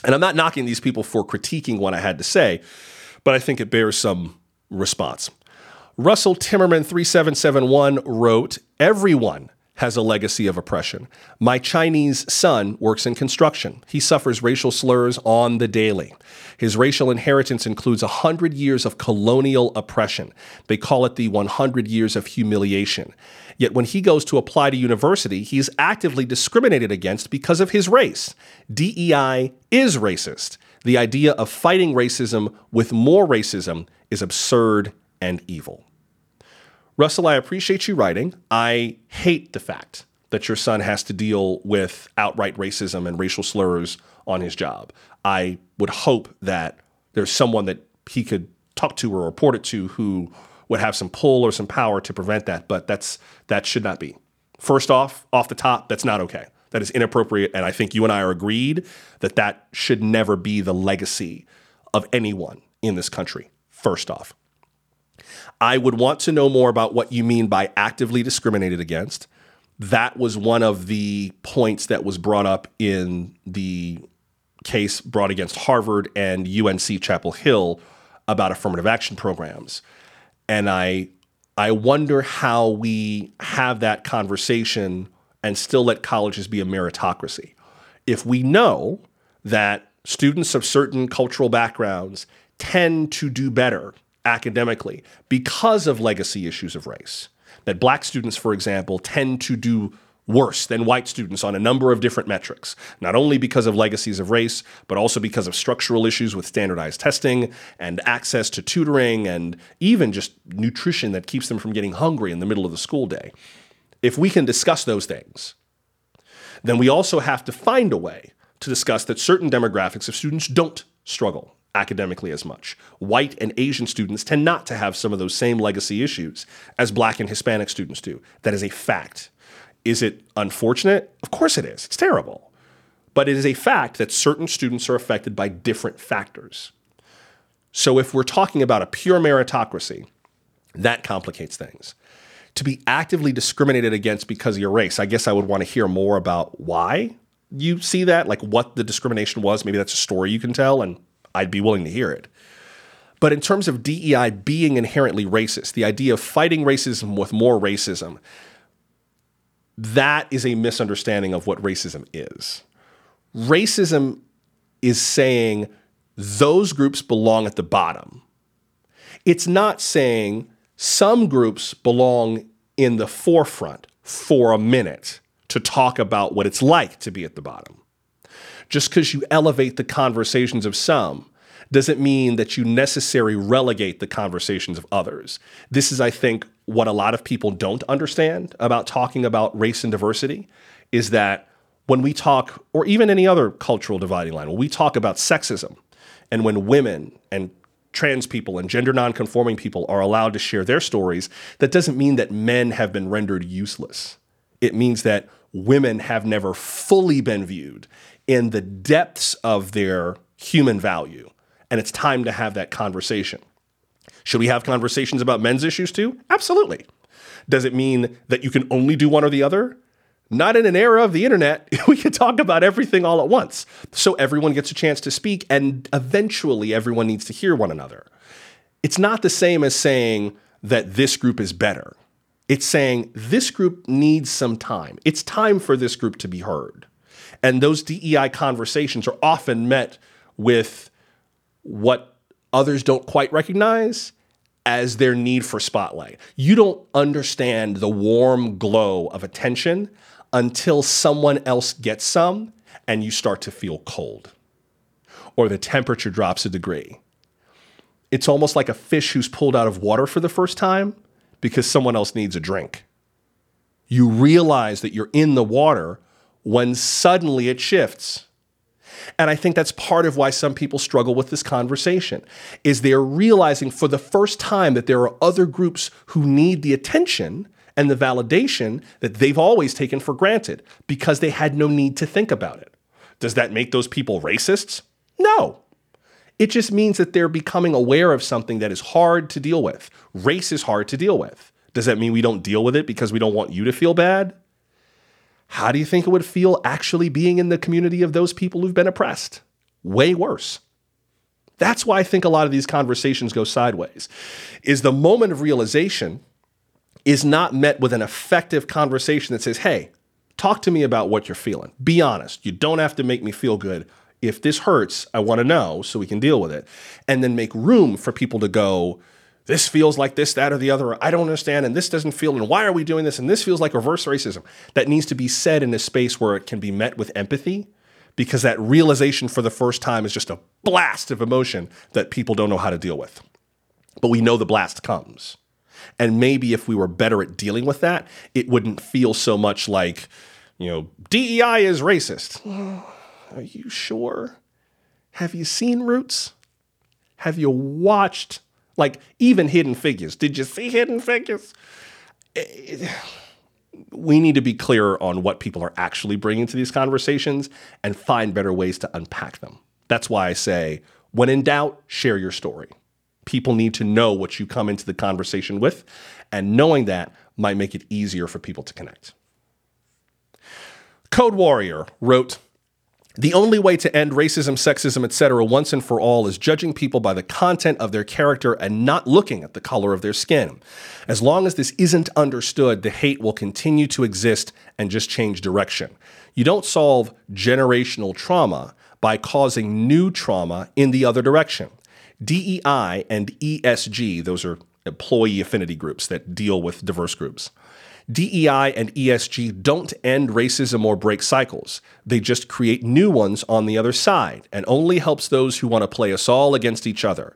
And I'm not knocking these people for critiquing what I had to say, but I think it bears some response. Russell Timmerman 3771 wrote, Everyone has a legacy of oppression. My Chinese son works in construction. He suffers racial slurs on the daily. His racial inheritance includes 100 years of colonial oppression. They call it the 100 years of humiliation. Yet when he goes to apply to university, he is actively discriminated against because of his race. DEI is racist. The idea of fighting racism with more racism is absurd and evil. Russell, I appreciate you writing. I hate the fact that your son has to deal with outright racism and racial slurs on his job. I would hope that there's someone that he could talk to or report it to who would have some pull or some power to prevent that, but that's that should not be. First off, off the top, that's not okay. That is inappropriate and I think you and I are agreed that that should never be the legacy of anyone in this country. First off. I would want to know more about what you mean by actively discriminated against. That was one of the points that was brought up in the case brought against Harvard and UNC Chapel Hill about affirmative action programs. And I I wonder how we have that conversation and still let colleges be a meritocracy. If we know that students of certain cultural backgrounds tend to do better academically because of legacy issues of race. That black students, for example, tend to do worse than white students on a number of different metrics, not only because of legacies of race, but also because of structural issues with standardized testing and access to tutoring and even just nutrition that keeps them from getting hungry in the middle of the school day. If we can discuss those things, then we also have to find a way to discuss that certain demographics of students don't struggle academically as much. White and Asian students tend not to have some of those same legacy issues as black and Hispanic students do. That is a fact. Is it unfortunate? Of course it is. It's terrible. But it is a fact that certain students are affected by different factors. So if we're talking about a pure meritocracy, that complicates things. To be actively discriminated against because of your race, I guess I would want to hear more about why you see that, like what the discrimination was. Maybe that's a story you can tell, and I'd be willing to hear it. But in terms of DEI being inherently racist, the idea of fighting racism with more racism, that is a misunderstanding of what racism is. Racism is saying those groups belong at the bottom. It's not saying some groups belong in the forefront for a minute to talk about what it's like to be at the bottom. Just because you elevate the conversations of some doesn't mean that you necessarily relegate the conversations of others. This is, I think, what a lot of people don't understand about talking about race and diversity is that when we talk, or even any other cultural dividing line, when we talk about sexism, and when women and trans people and gender nonconforming people are allowed to share their stories, that doesn't mean that men have been rendered useless. It means that women have never fully been viewed in the depths of their human value. And it's time to have that conversation. Should we have conversations about men's issues too? Absolutely. Does it mean that you can only do one or the other? Not in an era of the internet. [LAUGHS] We can talk about everything all at once. So everyone gets a chance to speak, and eventually everyone needs to hear one another. It's not the same as saying that this group is better. It's saying this group needs some time. It's time for this group to be heard. And those DEI conversations are often met with what others don't quite recognize as their need for spotlight. You don't understand the warm glow of attention until someone else gets some and you start to feel cold or the temperature drops a degree. It's almost like a fish who's pulled out of water for the first time because someone else needs a drink. You realize that you're in the water when suddenly it shifts. And I think that's part of why some people struggle with this conversation is they're realizing for the first time that there are other groups who need the attention and the validation that they've always taken for granted because they had no need to think about it. Does that make those people racists? No. It just means that they're becoming aware of something that is hard to deal with. Race is hard to deal with. Does that mean we don't deal with it because we don't want you to feel bad? How do you think it would feel actually being in the community of those people who've been oppressed? Way worse. That's why I think a lot of these conversations go sideways. Is the moment of realization is not met with an effective conversation that says, "Hey, talk to me about what you're feeling. Be honest. You don't have to make me feel good. If this hurts, I want to know so we can deal with it." And then make room for people to go, this feels like this, that, or the other. I don't understand, and this doesn't feel, and why are we doing this? And this feels like reverse racism. That needs to be said in a space where it can be met with empathy, because that realization for the first time is just a blast of emotion that people don't know how to deal with. But we know the blast comes. And maybe if we were better at dealing with that, it wouldn't feel so much like, you know, DEI is racist. Are you sure? Have you seen Roots? Have you watched like even Hidden Figures. Did you see Hidden Figures? We need to be clear on what people are actually bringing to these conversations and find better ways to unpack them. That's why I say, when in doubt, share your story. People need to know what you come into the conversation with, and knowing that might make it easier for people to connect. Code Warrior wrote, the only way to end racism, sexism, etc., once and for all is judging people by the content of their character and not looking at the color of their skin. As long as this isn't understood, the hate will continue to exist and just change direction. You don't solve generational trauma by causing new trauma in the other direction. DEI and ESG, those are employee affinity groups that deal with diverse groups. DEI and ESG don't end racism or break cycles. They just create new ones on the other side and only helps those who want to play us all against each other.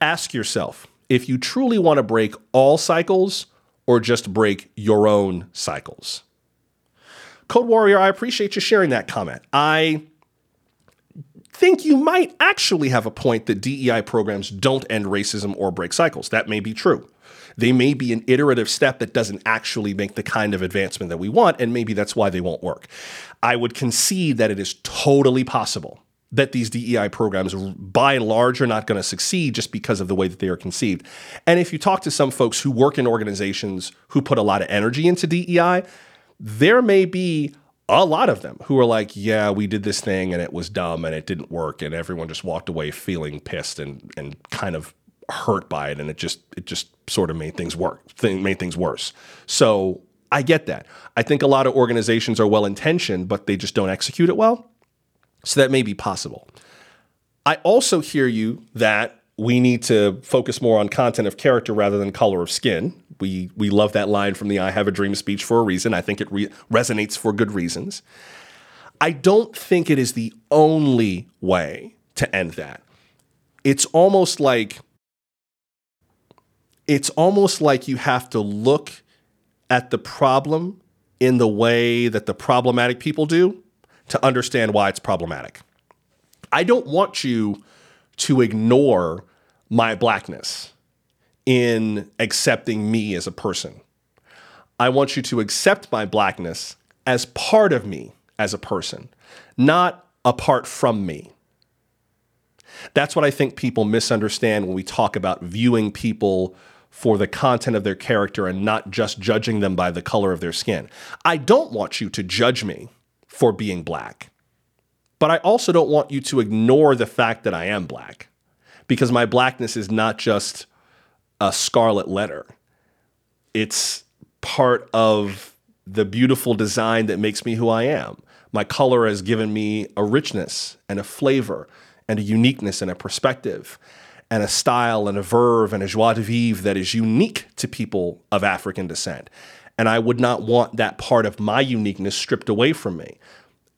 Ask yourself if you truly want to break all cycles or just break your own cycles. Code Warrior, I appreciate you sharing that comment. I think you might actually have a point that DEI programs don't end racism or break cycles. That may be true they may be an iterative step that doesn't actually make the kind of advancement that we want, and maybe that's why they won't work. I would concede that it is totally possible that these DEI programs, by and large, are not going to succeed just because of the way that they are conceived. And if you talk to some folks who work in organizations who put a lot of energy into DEI, there may be a lot of them who are like, yeah, we did this thing and it was dumb and it didn't work and everyone just walked away feeling pissed and and kind of hurt by it and it just it just sort of made things work, thing, made things worse. So I get that. I think a lot of organizations are well intentioned, but they just don't execute it well. So that may be possible. I also hear you that we need to focus more on content of character rather than color of skin. We we love that line from the "I Have a Dream" speech for a reason. I think it re- resonates for good reasons. I don't think it is the only way to end that. It's almost like it's almost like you have to look at the problem in the way that the problematic people do to understand why it's problematic. I don't want you to ignore my blackness in accepting me as a person. I want you to accept my blackness as part of me as a person, not apart from me. That's what I think people misunderstand when we talk about viewing people for the content of their character and not just judging them by the color of their skin. I don't want you to judge me for being black, but I also don't want you to ignore the fact that I am black because my blackness is not just a scarlet letter. It's part of the beautiful design that makes me who I am. My color has given me a richness and a flavor and a uniqueness and a perspective and a style and a verve and a joie de vivre that is unique to people of African descent. And I would not want that part of my uniqueness stripped away from me.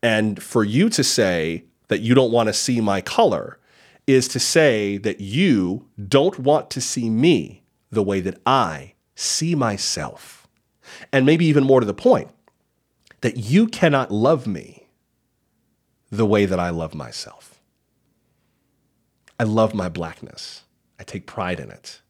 And for you to say that you don't want to see my color is to say that you don't want to see me the way that I see myself. And maybe even more to the point, that you cannot love me the way that I love myself. I love my blackness. I take pride in it.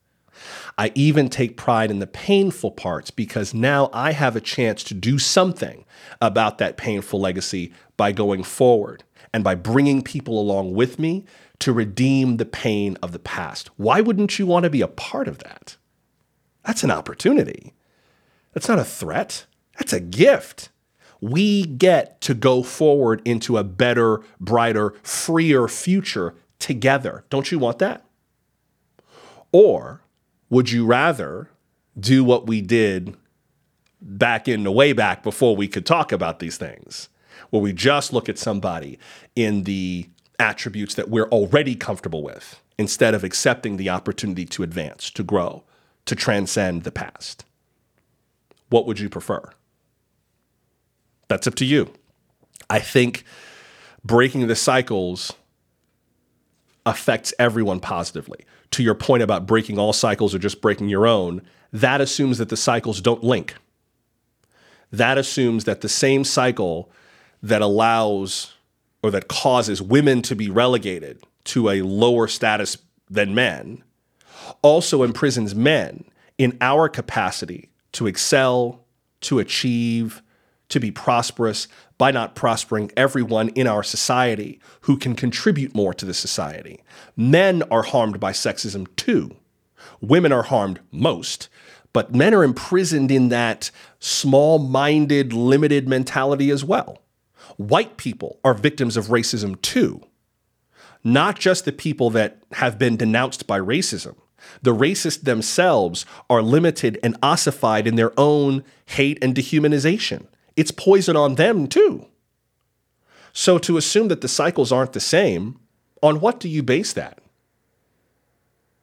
I even take pride in the painful parts because now I have a chance to do something about that painful legacy by going forward and by bringing people along with me to redeem the pain of the past. Why wouldn't you want to be a part of that? That's an opportunity. That's not a threat, that's a gift. We get to go forward into a better, brighter, freer future together. Don't you want that? Or would you rather do what we did back in the way back before we could talk about these things, where we just look at somebody in the attributes that we're already comfortable with instead of accepting the opportunity to advance, to grow, to transcend the past? What would you prefer? That's up to you. I think breaking the cycles affects everyone positively. To your point about breaking all cycles or just breaking your own, that assumes that the cycles don't link. That assumes that the same cycle that allows or that causes women to be relegated to a lower status than men also imprisons men in our capacity to excel, to achieve, to be prosperous by not prospering everyone in our society who can contribute more to the society. Men are harmed by sexism too. Women are harmed most, but men are imprisoned in that small minded, limited mentality as well. White people are victims of racism too. Not just the people that have been denounced by racism. The racists themselves are limited and ossified in their own hate and dehumanization. It's poison on them too. So to assume that the cycles aren't the same, on what do you base that?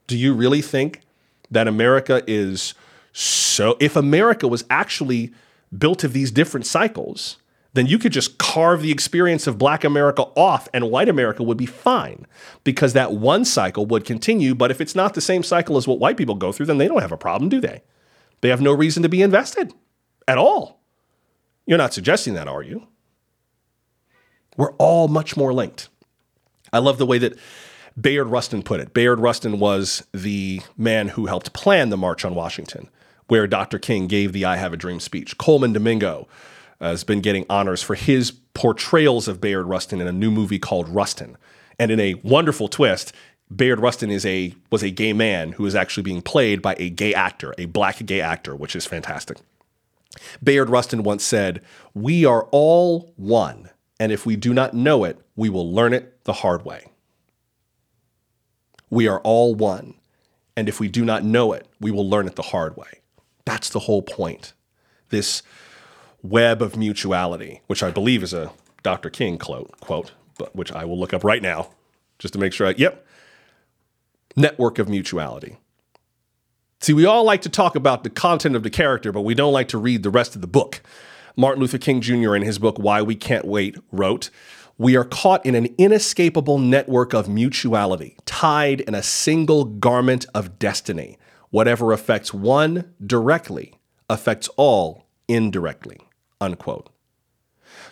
Do you really think that America is so, if America was actually built of these different cycles, then you could just carve the experience of black America off and white America would be fine because that one cycle would continue. But if it's not the same cycle as what white people go through, then they don't have a problem, do they? They have no reason to be invested at all. You're not suggesting that, are you? We're all much more linked. I love the way that Bayard Rustin put it. Bayard Rustin was the man who helped plan the March on Washington, where Dr. King gave the I Have a Dream speech. Colman Domingo uh, has been getting honors for his portrayals of Bayard Rustin in a new movie called Rustin. And in a wonderful twist, Bayard Rustin is a was a gay man who is actually being played by a gay actor, a black gay actor, which is fantastic. Bayard Rustin once said, We are all one, and if we do not know it, we will learn it the hard way. We are all one, and if we do not know it, we will learn it the hard way. That's the whole point. This web of mutuality, which I believe is a Dr. King quote, quote, but which I will look up right now just to make sure I, yep, network of mutuality. See, we all like to talk about the content of the character, but we don't like to read the rest of the book. Martin Luther King Jr., in his book, Why We Can't Wait, wrote, We are caught in an inescapable network of mutuality, tied in a single garment of destiny. Whatever affects one directly affects all indirectly. Unquote.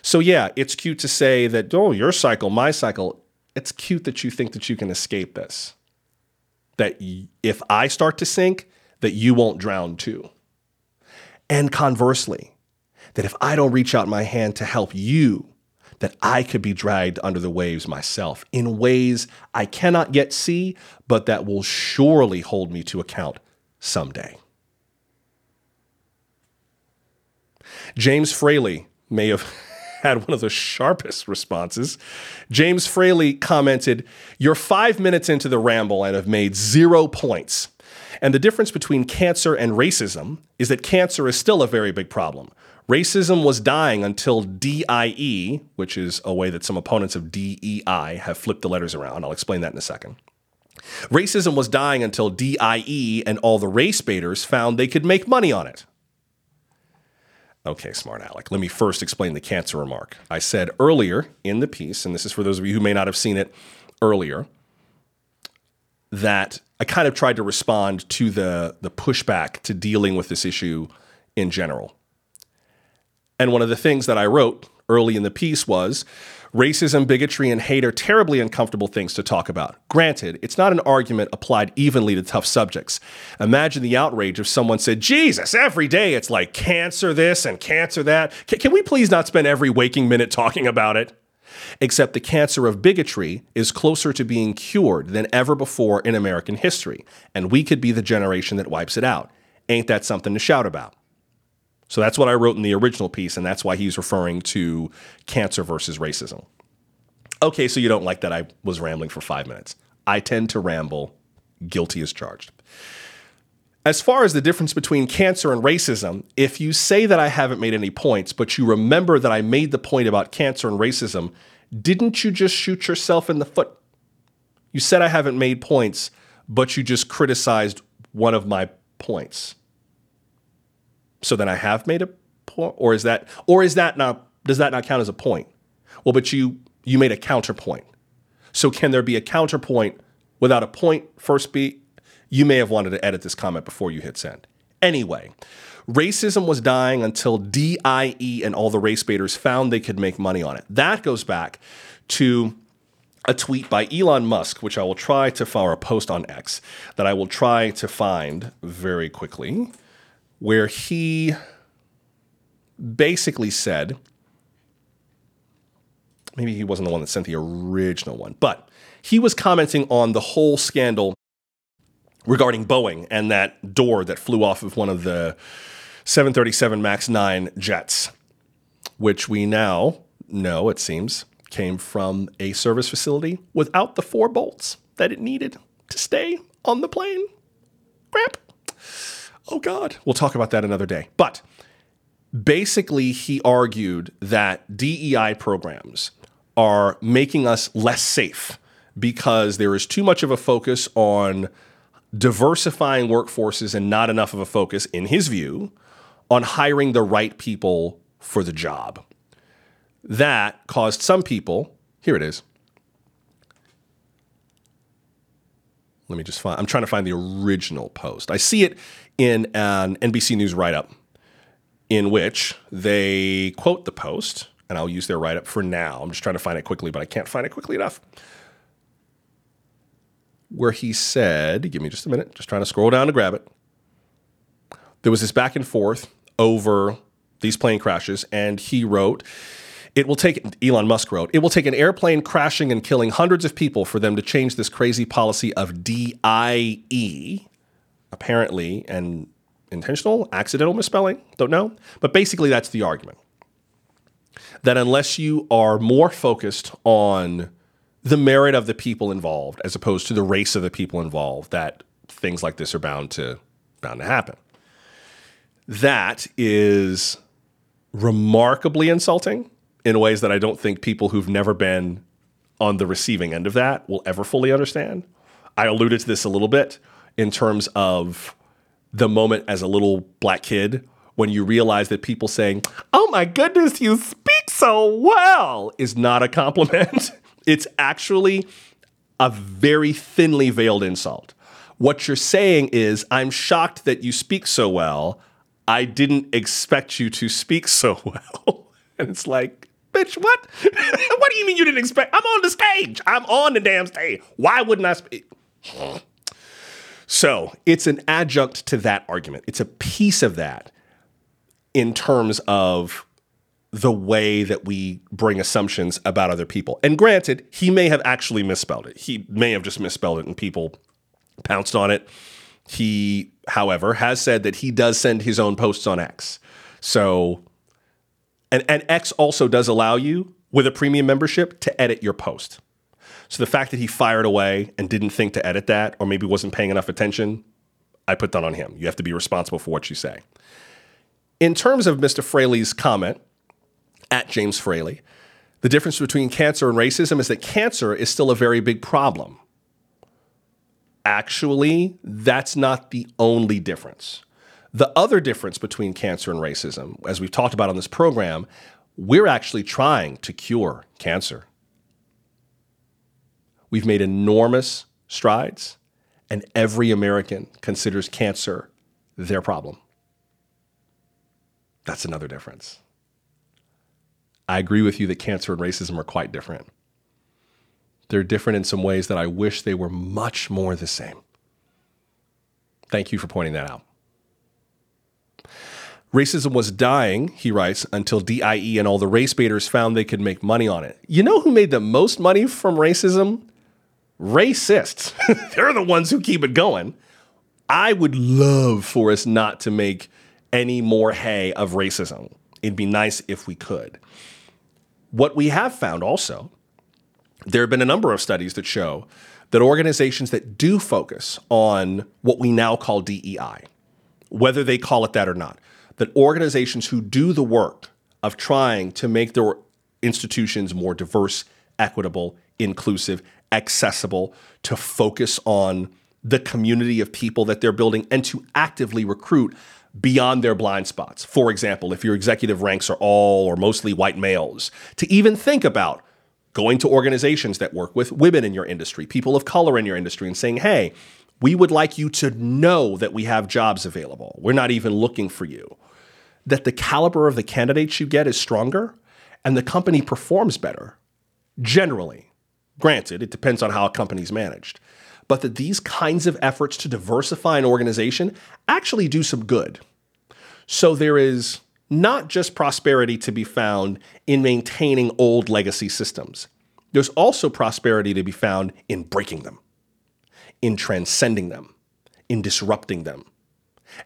So, yeah, it's cute to say that, oh, your cycle, my cycle. It's cute that you think that you can escape this. That if I start to sink, that you won't drown too. And conversely, that if I don't reach out my hand to help you, that I could be dragged under the waves myself in ways I cannot yet see, but that will surely hold me to account someday. James Fraley may have [LAUGHS] had one of the sharpest responses. James Fraley commented, You're five minutes into the ramble and have made zero points. And the difference between cancer and racism is that cancer is still a very big problem. Racism was dying until DIE, which is a way that some opponents of DEI have flipped the letters around. I'll explain that in a second. Racism was dying until DIE and all the race baiters found they could make money on it. Okay, smart Alec. Let me first explain the cancer remark. I said earlier in the piece, and this is for those of you who may not have seen it earlier, that I kind of tried to respond to the, the pushback to dealing with this issue in general. And one of the things that I wrote early in the piece was racism, bigotry, and hate are terribly uncomfortable things to talk about. Granted, it's not an argument applied evenly to tough subjects. Imagine the outrage if someone said, Jesus, every day it's like cancer this and cancer that. Can, can we please not spend every waking minute talking about it? Except the cancer of bigotry is closer to being cured than ever before in American history, and we could be the generation that wipes it out. Ain't that something to shout about? So that's what I wrote in the original piece, and that's why he's referring to cancer versus racism. Okay, so you don't like that I was rambling for five minutes. I tend to ramble, guilty as charged. As far as the difference between cancer and racism, if you say that I haven't made any points, but you remember that I made the point about cancer and racism, didn't you just shoot yourself in the foot? You said I haven't made points, but you just criticized one of my points so then I have made a point, or is that, or is that not, does that not count as a point? Well, but you you made a counterpoint. So can there be a counterpoint without a point first be? You may have wanted to edit this comment before you hit send. Anyway, racism was dying until DIE and all the race baiters found they could make money on it. That goes back to a tweet by Elon Musk, which I will try to follow a post on X that I will try to find very quickly where he basically said, maybe he wasn't the one that sent the original one, but he was commenting on the whole scandal regarding Boeing and that door that flew off of one of the 737 MAX 9 jets, which we now know, it seems, came from a service facility without the four bolts that it needed to stay on the plane. Crap. Oh, God. We'll talk about that another day. But basically, he argued that DEI programs are making us less safe because there is too much of a focus on diversifying workforces and not enough of a focus, in his view, on hiring the right people for the job. That caused some people, here it is. Let me just find, I'm trying to find the original post. I see it in an NBC News write up in which they quote the Post, and I'll use their write up for now. I'm just trying to find it quickly, but I can't find it quickly enough. Where he said, give me just a minute, just trying to scroll down to grab it. There was this back and forth over these plane crashes, and he wrote, it will take, Elon Musk wrote, it will take an airplane crashing and killing hundreds of people for them to change this crazy policy of DIE, apparently, and intentional, accidental misspelling, don't know. But basically, that's the argument. That unless you are more focused on the merit of the people involved as opposed to the race of the people involved, that things like this are bound to bound to happen. That is remarkably insulting in ways that I don't think people who've never been on the receiving end of that will ever fully understand. I alluded to this a little bit in terms of the moment as a little black kid when you realize that people saying, Oh my goodness, you speak so well, is not a compliment. [LAUGHS] it's actually a very thinly veiled insult. What you're saying is, I'm shocked that you speak so well. I didn't expect you to speak so [LAUGHS] well. and it's like, bitch, what? [LAUGHS] what do you mean you didn't expect? I'm on the stage. I'm on the damn stage. Why wouldn't I speak? [SIGHS] So it's an adjunct to that argument. It's a piece of that in terms of the way that we bring assumptions about other people. And granted, he may have actually misspelled it. He may have just misspelled it and people pounced on it. He, however, has said that he does send his own posts on X. So, and, and X also does allow you with a premium membership to edit your post. So the fact that he fired away and didn't think to edit that, or maybe wasn't paying enough attention, I put that on him. You have to be responsible for what you say. In terms of Mr. Fraley's comment at James Fraley, the difference between cancer and racism is that cancer is still a very big problem. Actually, that's not the only difference. The other difference between cancer and racism, as we've talked about on this program, we're actually trying to cure cancer. We've made enormous strides, and every American considers cancer their problem. That's another difference. I agree with you that cancer and racism are quite different. They're different in some ways that I wish they were much more the same. Thank you for pointing that out. Racism was dying, he writes, until DIE and all the race baiters found they could make money on it. You know who made the most money from racism? racists. [LAUGHS] They're the ones who keep it going. I would love for us not to make any more hay of racism. It'd be nice if we could. What we have found also, there have been a number of studies that show that organizations that do focus on what we now call DEI, whether they call it that or not, that organizations who do the work of trying to make their institutions more diverse, equitable, inclusive, accessible, to focus on the community of people that they're building, and to actively recruit beyond their blind spots. For example, if your executive ranks are all or mostly white males, to even think about going to organizations that work with women in your industry, people of color in your industry, and saying, hey, we would like you to know that we have jobs available. We're not even looking for you. That the caliber of the candidates you get is stronger and the company performs better, generally. Granted, it depends on how a company's managed. But that these kinds of efforts to diversify an organization actually do some good. So there is not just prosperity to be found in maintaining old legacy systems. There's also prosperity to be found in breaking them, in transcending them, in disrupting them.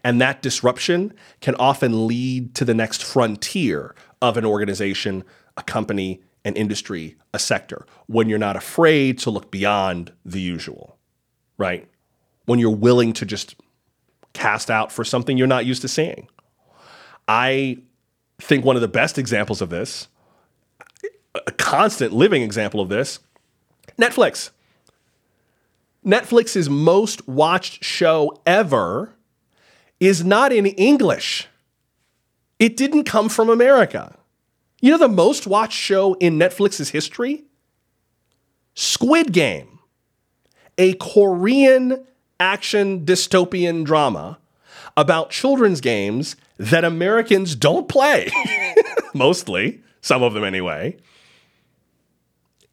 And that disruption can often lead to the next frontier of an organization, a company, an industry, a sector, when you're not afraid to look beyond the usual, right? When you're willing to just cast out for something you're not used to seeing. I think one of the best examples of this, a constant living example of this, Netflix. Netflix's most watched show ever is not in English. It didn't come from America. You know the most watched show in Netflix's history? Squid Game, a Korean action dystopian drama about children's games that Americans don't play. [LAUGHS] Mostly, some of them anyway.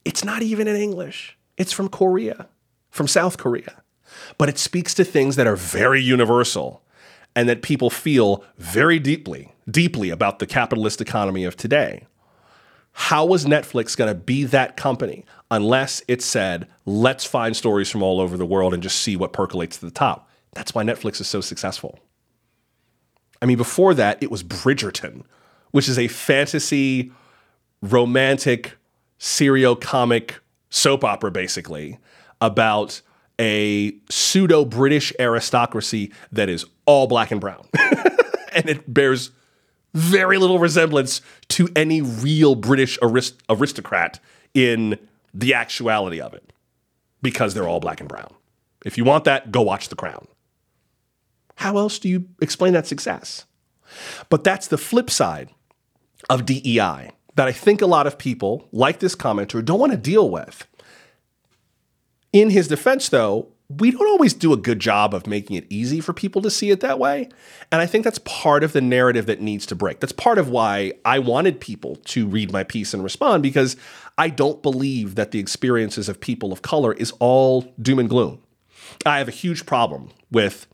It's not even in English. It's from Korea, from South Korea. But it speaks to things that are very universal and that people feel very deeply deeply about the capitalist economy of today. How was Netflix going to be that company unless it said, let's find stories from all over the world and just see what percolates to the top? That's why Netflix is so successful. I mean, before that, it was Bridgerton, which is a fantasy, romantic, serio comic soap opera, basically, about a pseudo British aristocracy that is all black and brown. [LAUGHS] and it bears very little resemblance to any real British arist- aristocrat in the actuality of it because they're all black and brown. If you want that, go watch The Crown. How else do you explain that success? But that's the flip side of DEI that I think a lot of people, like this commenter, don't want to deal with. In his defense, though, we don't always do a good job of making it easy for people to see it that way. And I think that's part of the narrative that needs to break. That's part of why I wanted people to read my piece and respond because I don't believe that the experiences of people of color is all doom and gloom. I have a huge problem with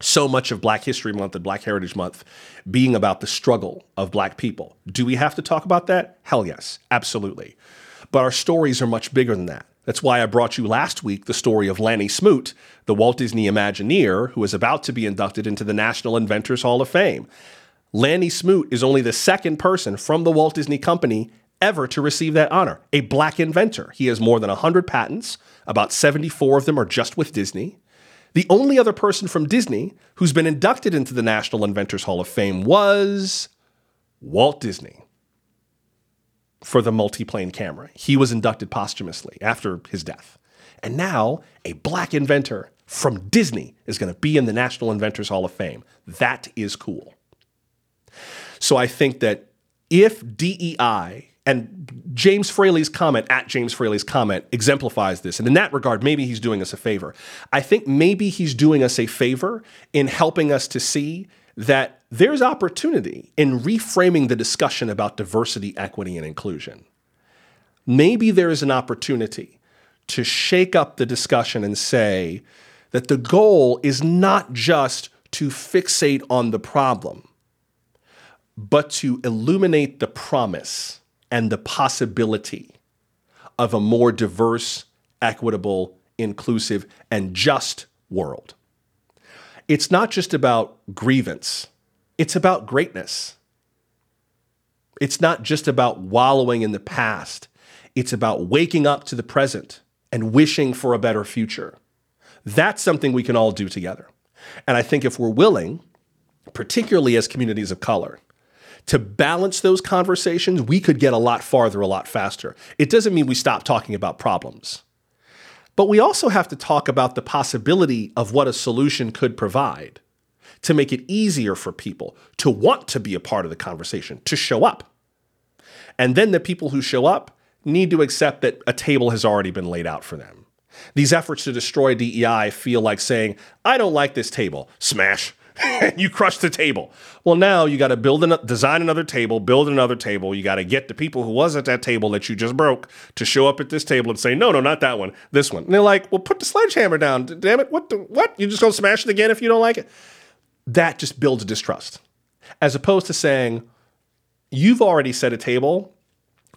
so much of Black History Month and Black Heritage Month being about the struggle of Black people. Do we have to talk about that? Hell yes, absolutely. But our stories are much bigger than that. That's why I brought you last week the story of Lanny Smoot, the Walt Disney Imagineer who is about to be inducted into the National Inventors Hall of Fame. Lanny Smoot is only the second person from the Walt Disney Company ever to receive that honor, a black inventor. He has more than 100 patents, about 74 of them are just with Disney. The only other person from Disney who's been inducted into the National Inventors Hall of Fame was Walt Disney for the multiplane camera. He was inducted posthumously after his death. And now a black inventor from Disney is going to be in the National Inventors Hall of Fame. That is cool. So I think that if DEI and James Fraley's comment at James Fraley's comment exemplifies this. And in that regard, maybe he's doing us a favor. I think maybe he's doing us a favor in helping us to see that there's opportunity in reframing the discussion about diversity, equity, and inclusion. Maybe there is an opportunity to shake up the discussion and say that the goal is not just to fixate on the problem, but to illuminate the promise and the possibility of a more diverse, equitable, inclusive, and just world. It's not just about grievance, it's about greatness. It's not just about wallowing in the past, it's about waking up to the present and wishing for a better future. That's something we can all do together. And I think if we're willing, particularly as communities of color, to balance those conversations, we could get a lot farther a lot faster. It doesn't mean we stop talking about problems. But we also have to talk about the possibility of what a solution could provide to make it easier for people to want to be a part of the conversation, to show up. And then the people who show up need to accept that a table has already been laid out for them. These efforts to destroy DEI feel like saying, I don't like this table, smash. [LAUGHS] you crush the table. Well, now you got to build an, design another table, build another table. You got to get the people who was at that table that you just broke to show up at this table and say, no, no, not that one, this one. And they're like, well, put the sledgehammer down. Damn it, what? The, what? You just gonna smash it again if you don't like it? That just builds distrust, as opposed to saying, you've already set a table.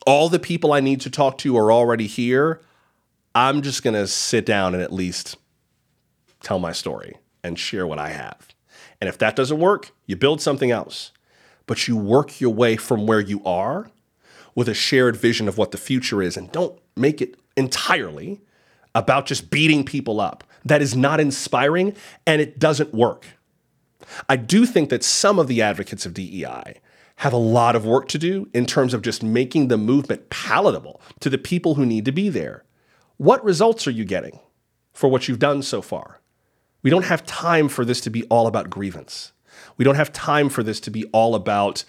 All the people I need to talk to are already here. I'm just gonna sit down and at least tell my story and share what I have. And if that doesn't work, you build something else. But you work your way from where you are with a shared vision of what the future is and don't make it entirely about just beating people up. That is not inspiring and it doesn't work. I do think that some of the advocates of DEI have a lot of work to do in terms of just making the movement palatable to the people who need to be there. What results are you getting for what you've done so far? We don't have time for this to be all about grievance. We don't have time for this to be all about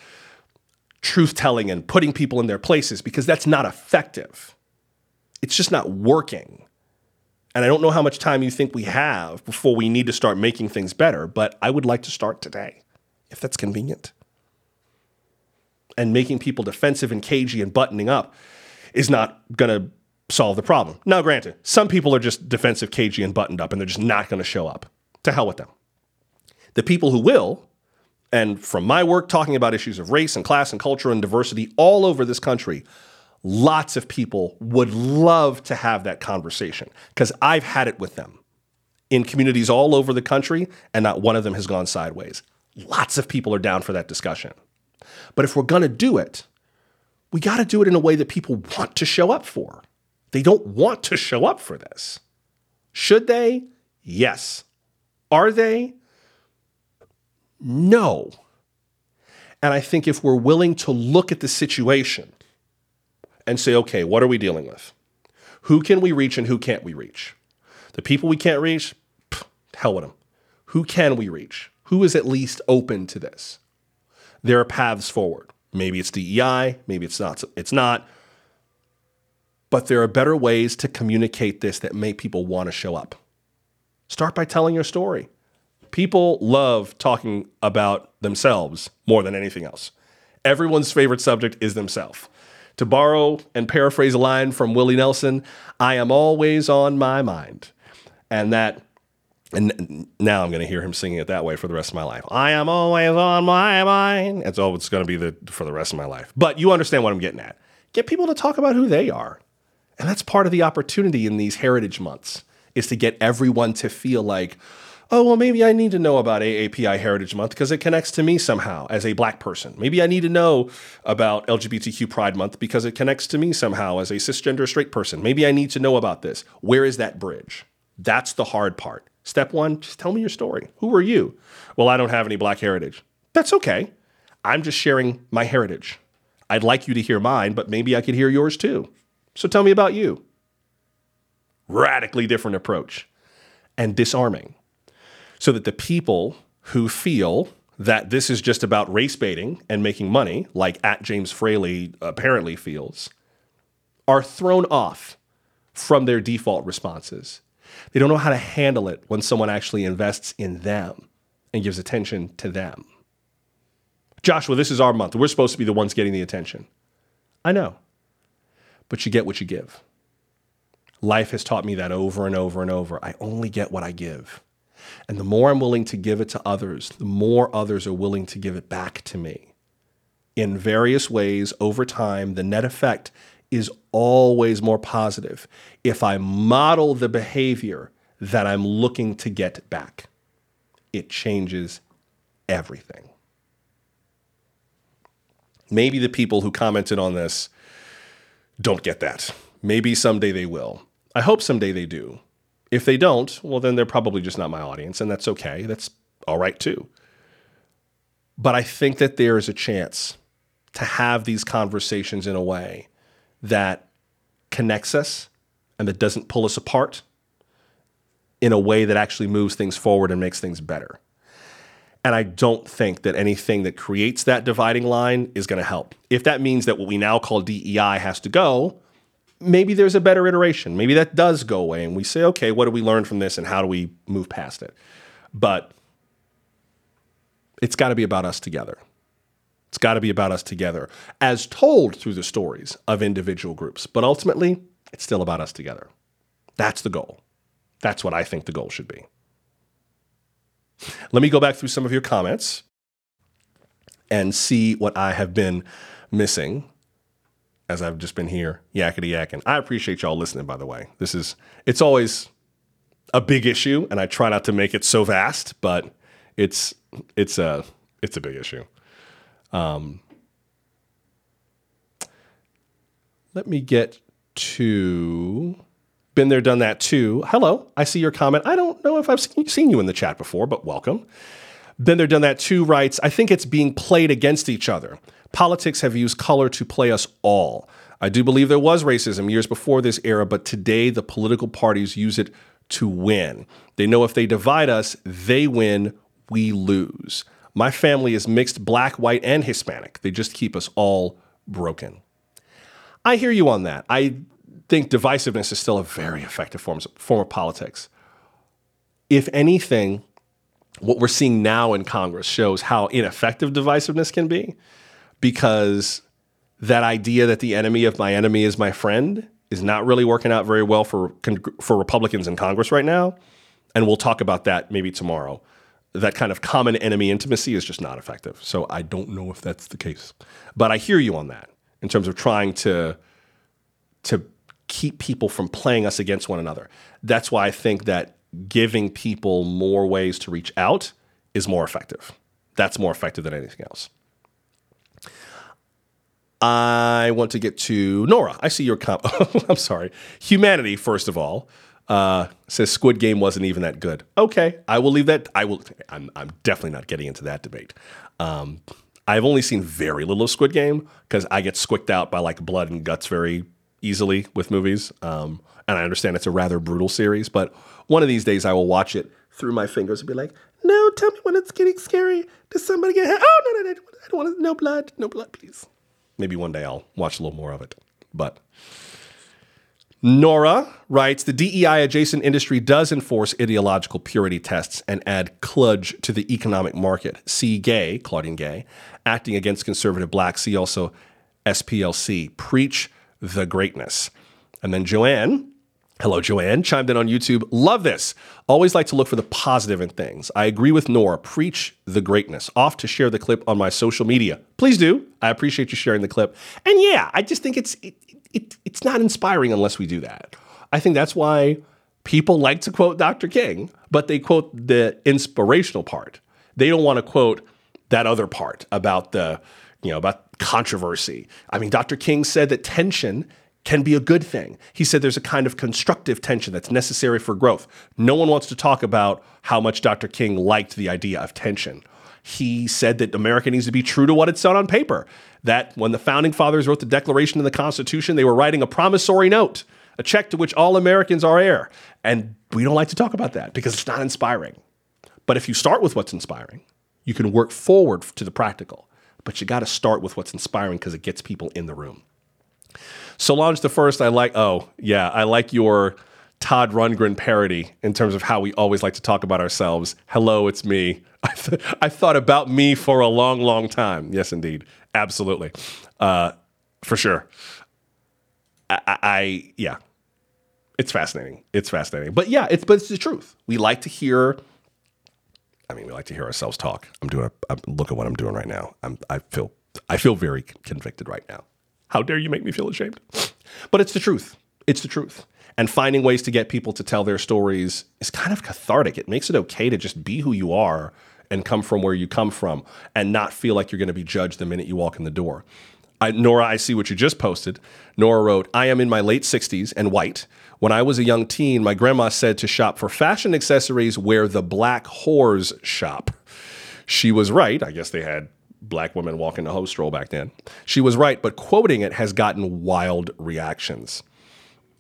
truth telling and putting people in their places because that's not effective. It's just not working. And I don't know how much time you think we have before we need to start making things better, but I would like to start today, if that's convenient. And making people defensive and cagey and buttoning up is not going to solve the problem. Now, granted, some people are just defensive, cagey, and buttoned up, and they're just not going to show up. To hell with them. The people who will, and from my work talking about issues of race and class and culture and diversity all over this country, lots of people would love to have that conversation because I've had it with them in communities all over the country, and not one of them has gone sideways. Lots of people are down for that discussion. But if we're going to do it, we got to do it in a way that people want to show up for. They don't want to show up for this. Should they? Yes. Are they? No. And I think if we're willing to look at the situation and say, okay, what are we dealing with? Who can we reach and who can't we reach? The people we can't reach, pff, hell with them. Who can we reach? Who is at least open to this? There are paths forward. Maybe it's DEI, maybe it's not. It's not. But there are better ways to communicate this that make people want to show up. Start by telling your story. People love talking about themselves more than anything else. Everyone's favorite subject is themselves. To borrow and paraphrase a line from Willie Nelson, I am always on my mind. And that and now I'm going to hear him singing it that way for the rest of my life. I am always on my mind. That's all it's going to be the, for the rest of my life. But you understand what I'm getting at. Get people to talk about who they are. And that's part of the opportunity in these heritage months is to get everyone to feel like, oh, well, maybe I need to know about AAPI Heritage Month because it connects to me somehow as a black person. Maybe I need to know about LGBTQ Pride Month because it connects to me somehow as a cisgender straight person. Maybe I need to know about this. Where is that bridge? That's the hard part. Step one, just tell me your story. Who are you? Well, I don't have any black heritage. That's okay. I'm just sharing my heritage. I'd like you to hear mine, but maybe I could hear yours too. So tell me about you. Radically different approach and disarming so that the people who feel that this is just about race baiting and making money, like at James Fraley apparently feels, are thrown off from their default responses they don't know how to handle it when someone actually invests in them and gives attention to them. Joshua, this is our month. We're supposed to be the ones getting the attention. I know. But you get what you give. Life has taught me that over and over and over. I only get what I give. And the more I'm willing to give it to others, the more others are willing to give it back to me. In various ways over time, the net effect is always more positive if I model the behavior that I'm looking to get back. It changes everything. Maybe the people who commented on this don't get that. Maybe someday they will. I hope someday they do. If they don't, well, then they're probably just not my audience, and that's okay. That's all right too. But I think that there is a chance to have these conversations in a way that connects us and that doesn't pull us apart in a way that actually moves things forward and makes things better. And I don't think that anything that creates that dividing line is going to help. If that means that what we now call DEI has to go, maybe there's a better iteration. Maybe that does go away and we say, okay, what do we learn from this and how do we move past it? But it's got to be about us together. It's got to be about us together, as told through the stories of individual groups. But ultimately, it's still about us together. That's the goal. That's what I think the goal should be. Let me go back through some of your comments and see what I have been missing as I've just been here yakety yakking. I appreciate y'all listening, by the way. This is, it's always a big issue, and I try not to make it so vast, but it's, it's a, it's a big issue. Um, let me get to been there, done that too. Hello, I see your comment. I don't know if I've seen you in the chat before, but welcome. Been there, done that too writes, I think it's being played against each other. Politics have used color to play us all. I do believe there was racism years before this era, but today the political parties use it to win. They know if they divide us, they win, we lose. My family is mixed black, white, and Hispanic. They just keep us all broken. I hear you on that. I think divisiveness is still a very effective form, form of politics. If anything, what we're seeing now in Congress shows how ineffective divisiveness can be because that idea that the enemy of my enemy is my friend is not really working out very well for, for Republicans in Congress right now. And we'll talk about that maybe tomorrow that kind of common enemy intimacy is just not effective. So I don't know if that's the case. But I hear you on that in terms of trying to to keep people from playing us against one another. That's why I think that giving people more ways to reach out is more effective. That's more effective than anything else. I want to get to Nora. I see your comp. [LAUGHS] I'm sorry. Humanity, first of all, uh, says Squid Game wasn't even that good. Okay, I will leave that. I will. I'm, I'm definitely not getting into that debate. Um, I've only seen very little of Squid Game because I get squicked out by like blood and guts very easily with movies. Um, and I understand it's a rather brutal series, but one of these days I will watch it through my fingers and be like, no, tell me when it's getting scary. Does somebody get hit? Oh, no, no, no. I don't want to, no blood, no blood, please. Maybe one day I'll watch a little more of it. But Nora writes the DEI adjacent industry does enforce ideological purity tests and add kludge to the economic market. See Gay, Claudine Gay, acting against conservative blacks. See also SPLC, preach the greatness. And then Joanne Hello, Joanne. Chimed in on YouTube. Love this. Always like to look for the positive in things. I agree with Nora. Preach the greatness. Off to share the clip on my social media. Please do. I appreciate you sharing the clip. And yeah, I just think it's it, it, it's not inspiring unless we do that. I think that's why people like to quote Dr. King, but they quote the inspirational part. They don't want to quote that other part about the you know about controversy. I mean, Dr. King said that tension can be a good thing. He said there's a kind of constructive tension that's necessary for growth. No one wants to talk about how much Dr. King liked the idea of tension. He said that America needs to be true to what it said on paper. That when the founding fathers wrote the Declaration and the Constitution, they were writing a promissory note, a check to which all Americans are heir. And we don't like to talk about that because it's not inspiring. But if you start with what's inspiring, you can work forward to the practical. But you got to start with what's inspiring because it gets people in the room. Solange the First, I like. Oh, yeah, I like your Todd Rundgren parody in terms of how we always like to talk about ourselves. Hello, it's me. [LAUGHS] I, th- I thought about me for a long, long time. Yes, indeed. Absolutely. Uh, for sure. I, I, I, yeah. It's fascinating. It's fascinating. But yeah, it's but it's the truth. We like to hear I mean, we like to hear ourselves talk. I'm doing a I'm, look at what I'm doing right now. I'm I feel I feel very convicted right now. How dare you make me feel ashamed? But it's the truth. It's the truth. And finding ways to get people to tell their stories is kind of cathartic. It makes it okay to just be who you are and come from where you come from and not feel like you're going to be judged the minute you walk in the door. I, Nora, I see what you just posted. Nora wrote, I am in my late 60s and white. When I was a young teen, my grandma said to shop for fashion accessories where the black whores shop. She was right. I guess they had black women walking the hoe stroll back then. She was right, but quoting it has gotten wild reactions.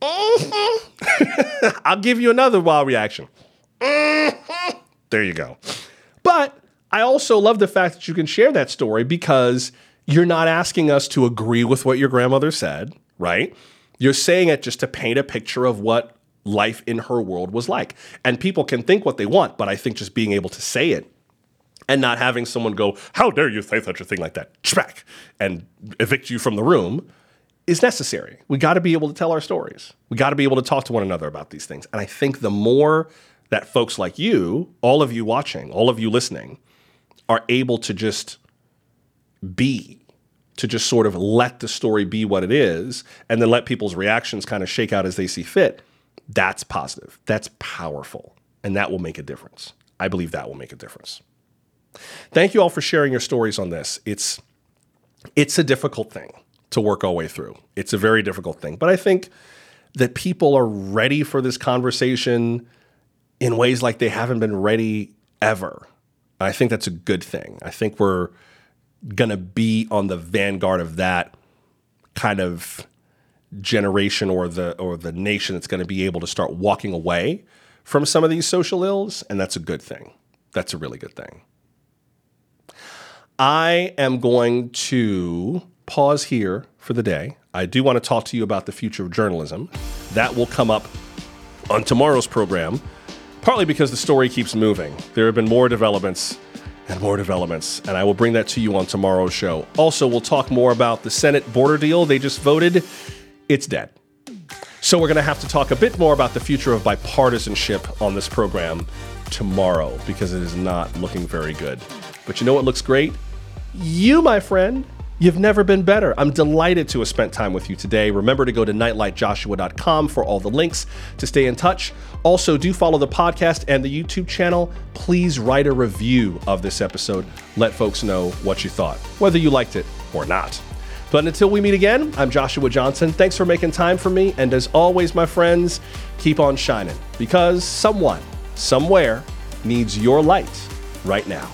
Mm-hmm. [LAUGHS] I'll give you another wild reaction. Mm-hmm. There you go. But I also love the fact that you can share that story because you're not asking us to agree with what your grandmother said, right? You're saying it just to paint a picture of what life in her world was like. And people can think what they want, but I think just being able to say it and not having someone go, How dare you say such a thing like that? Schmack, and evict you from the room is necessary. We got to be able to tell our stories. We got to be able to talk to one another about these things. And I think the more that folks like you, all of you watching, all of you listening, are able to just be, to just sort of let the story be what it is, and then let people's reactions kind of shake out as they see fit, that's positive. That's powerful. And that will make a difference. I believe that will make a difference. Thank you all for sharing your stories on this. It's it's a difficult thing to work our way through. It's a very difficult thing, but I think that people are ready for this conversation in ways like they haven't been ready ever. I think that's a good thing. I think we're going to be on the vanguard of that kind of generation or the or the nation that's going to be able to start walking away from some of these social ills and that's a good thing. That's a really good thing. I am going to pause here for the day. I do want to talk to you about the future of journalism. That will come up on tomorrow's program, partly because the story keeps moving. There have been more developments and more developments, and I will bring that to you on tomorrow's show. Also, we'll talk more about the Senate border deal. They just voted, it's dead. So, we're going to have to talk a bit more about the future of bipartisanship on this program tomorrow because it is not looking very good. But you know what looks great? You, my friend, You've never been better. I'm delighted to have spent time with you today. Remember to go to nightlightjoshua.com for all the links to stay in touch. Also, do follow the podcast and the YouTube channel. Please write a review of this episode. Let folks know what you thought, whether you liked it or not. But until we meet again, I'm Joshua Johnson. Thanks for making time for me. And as always, my friends, keep on shining because someone, somewhere, needs your light right now.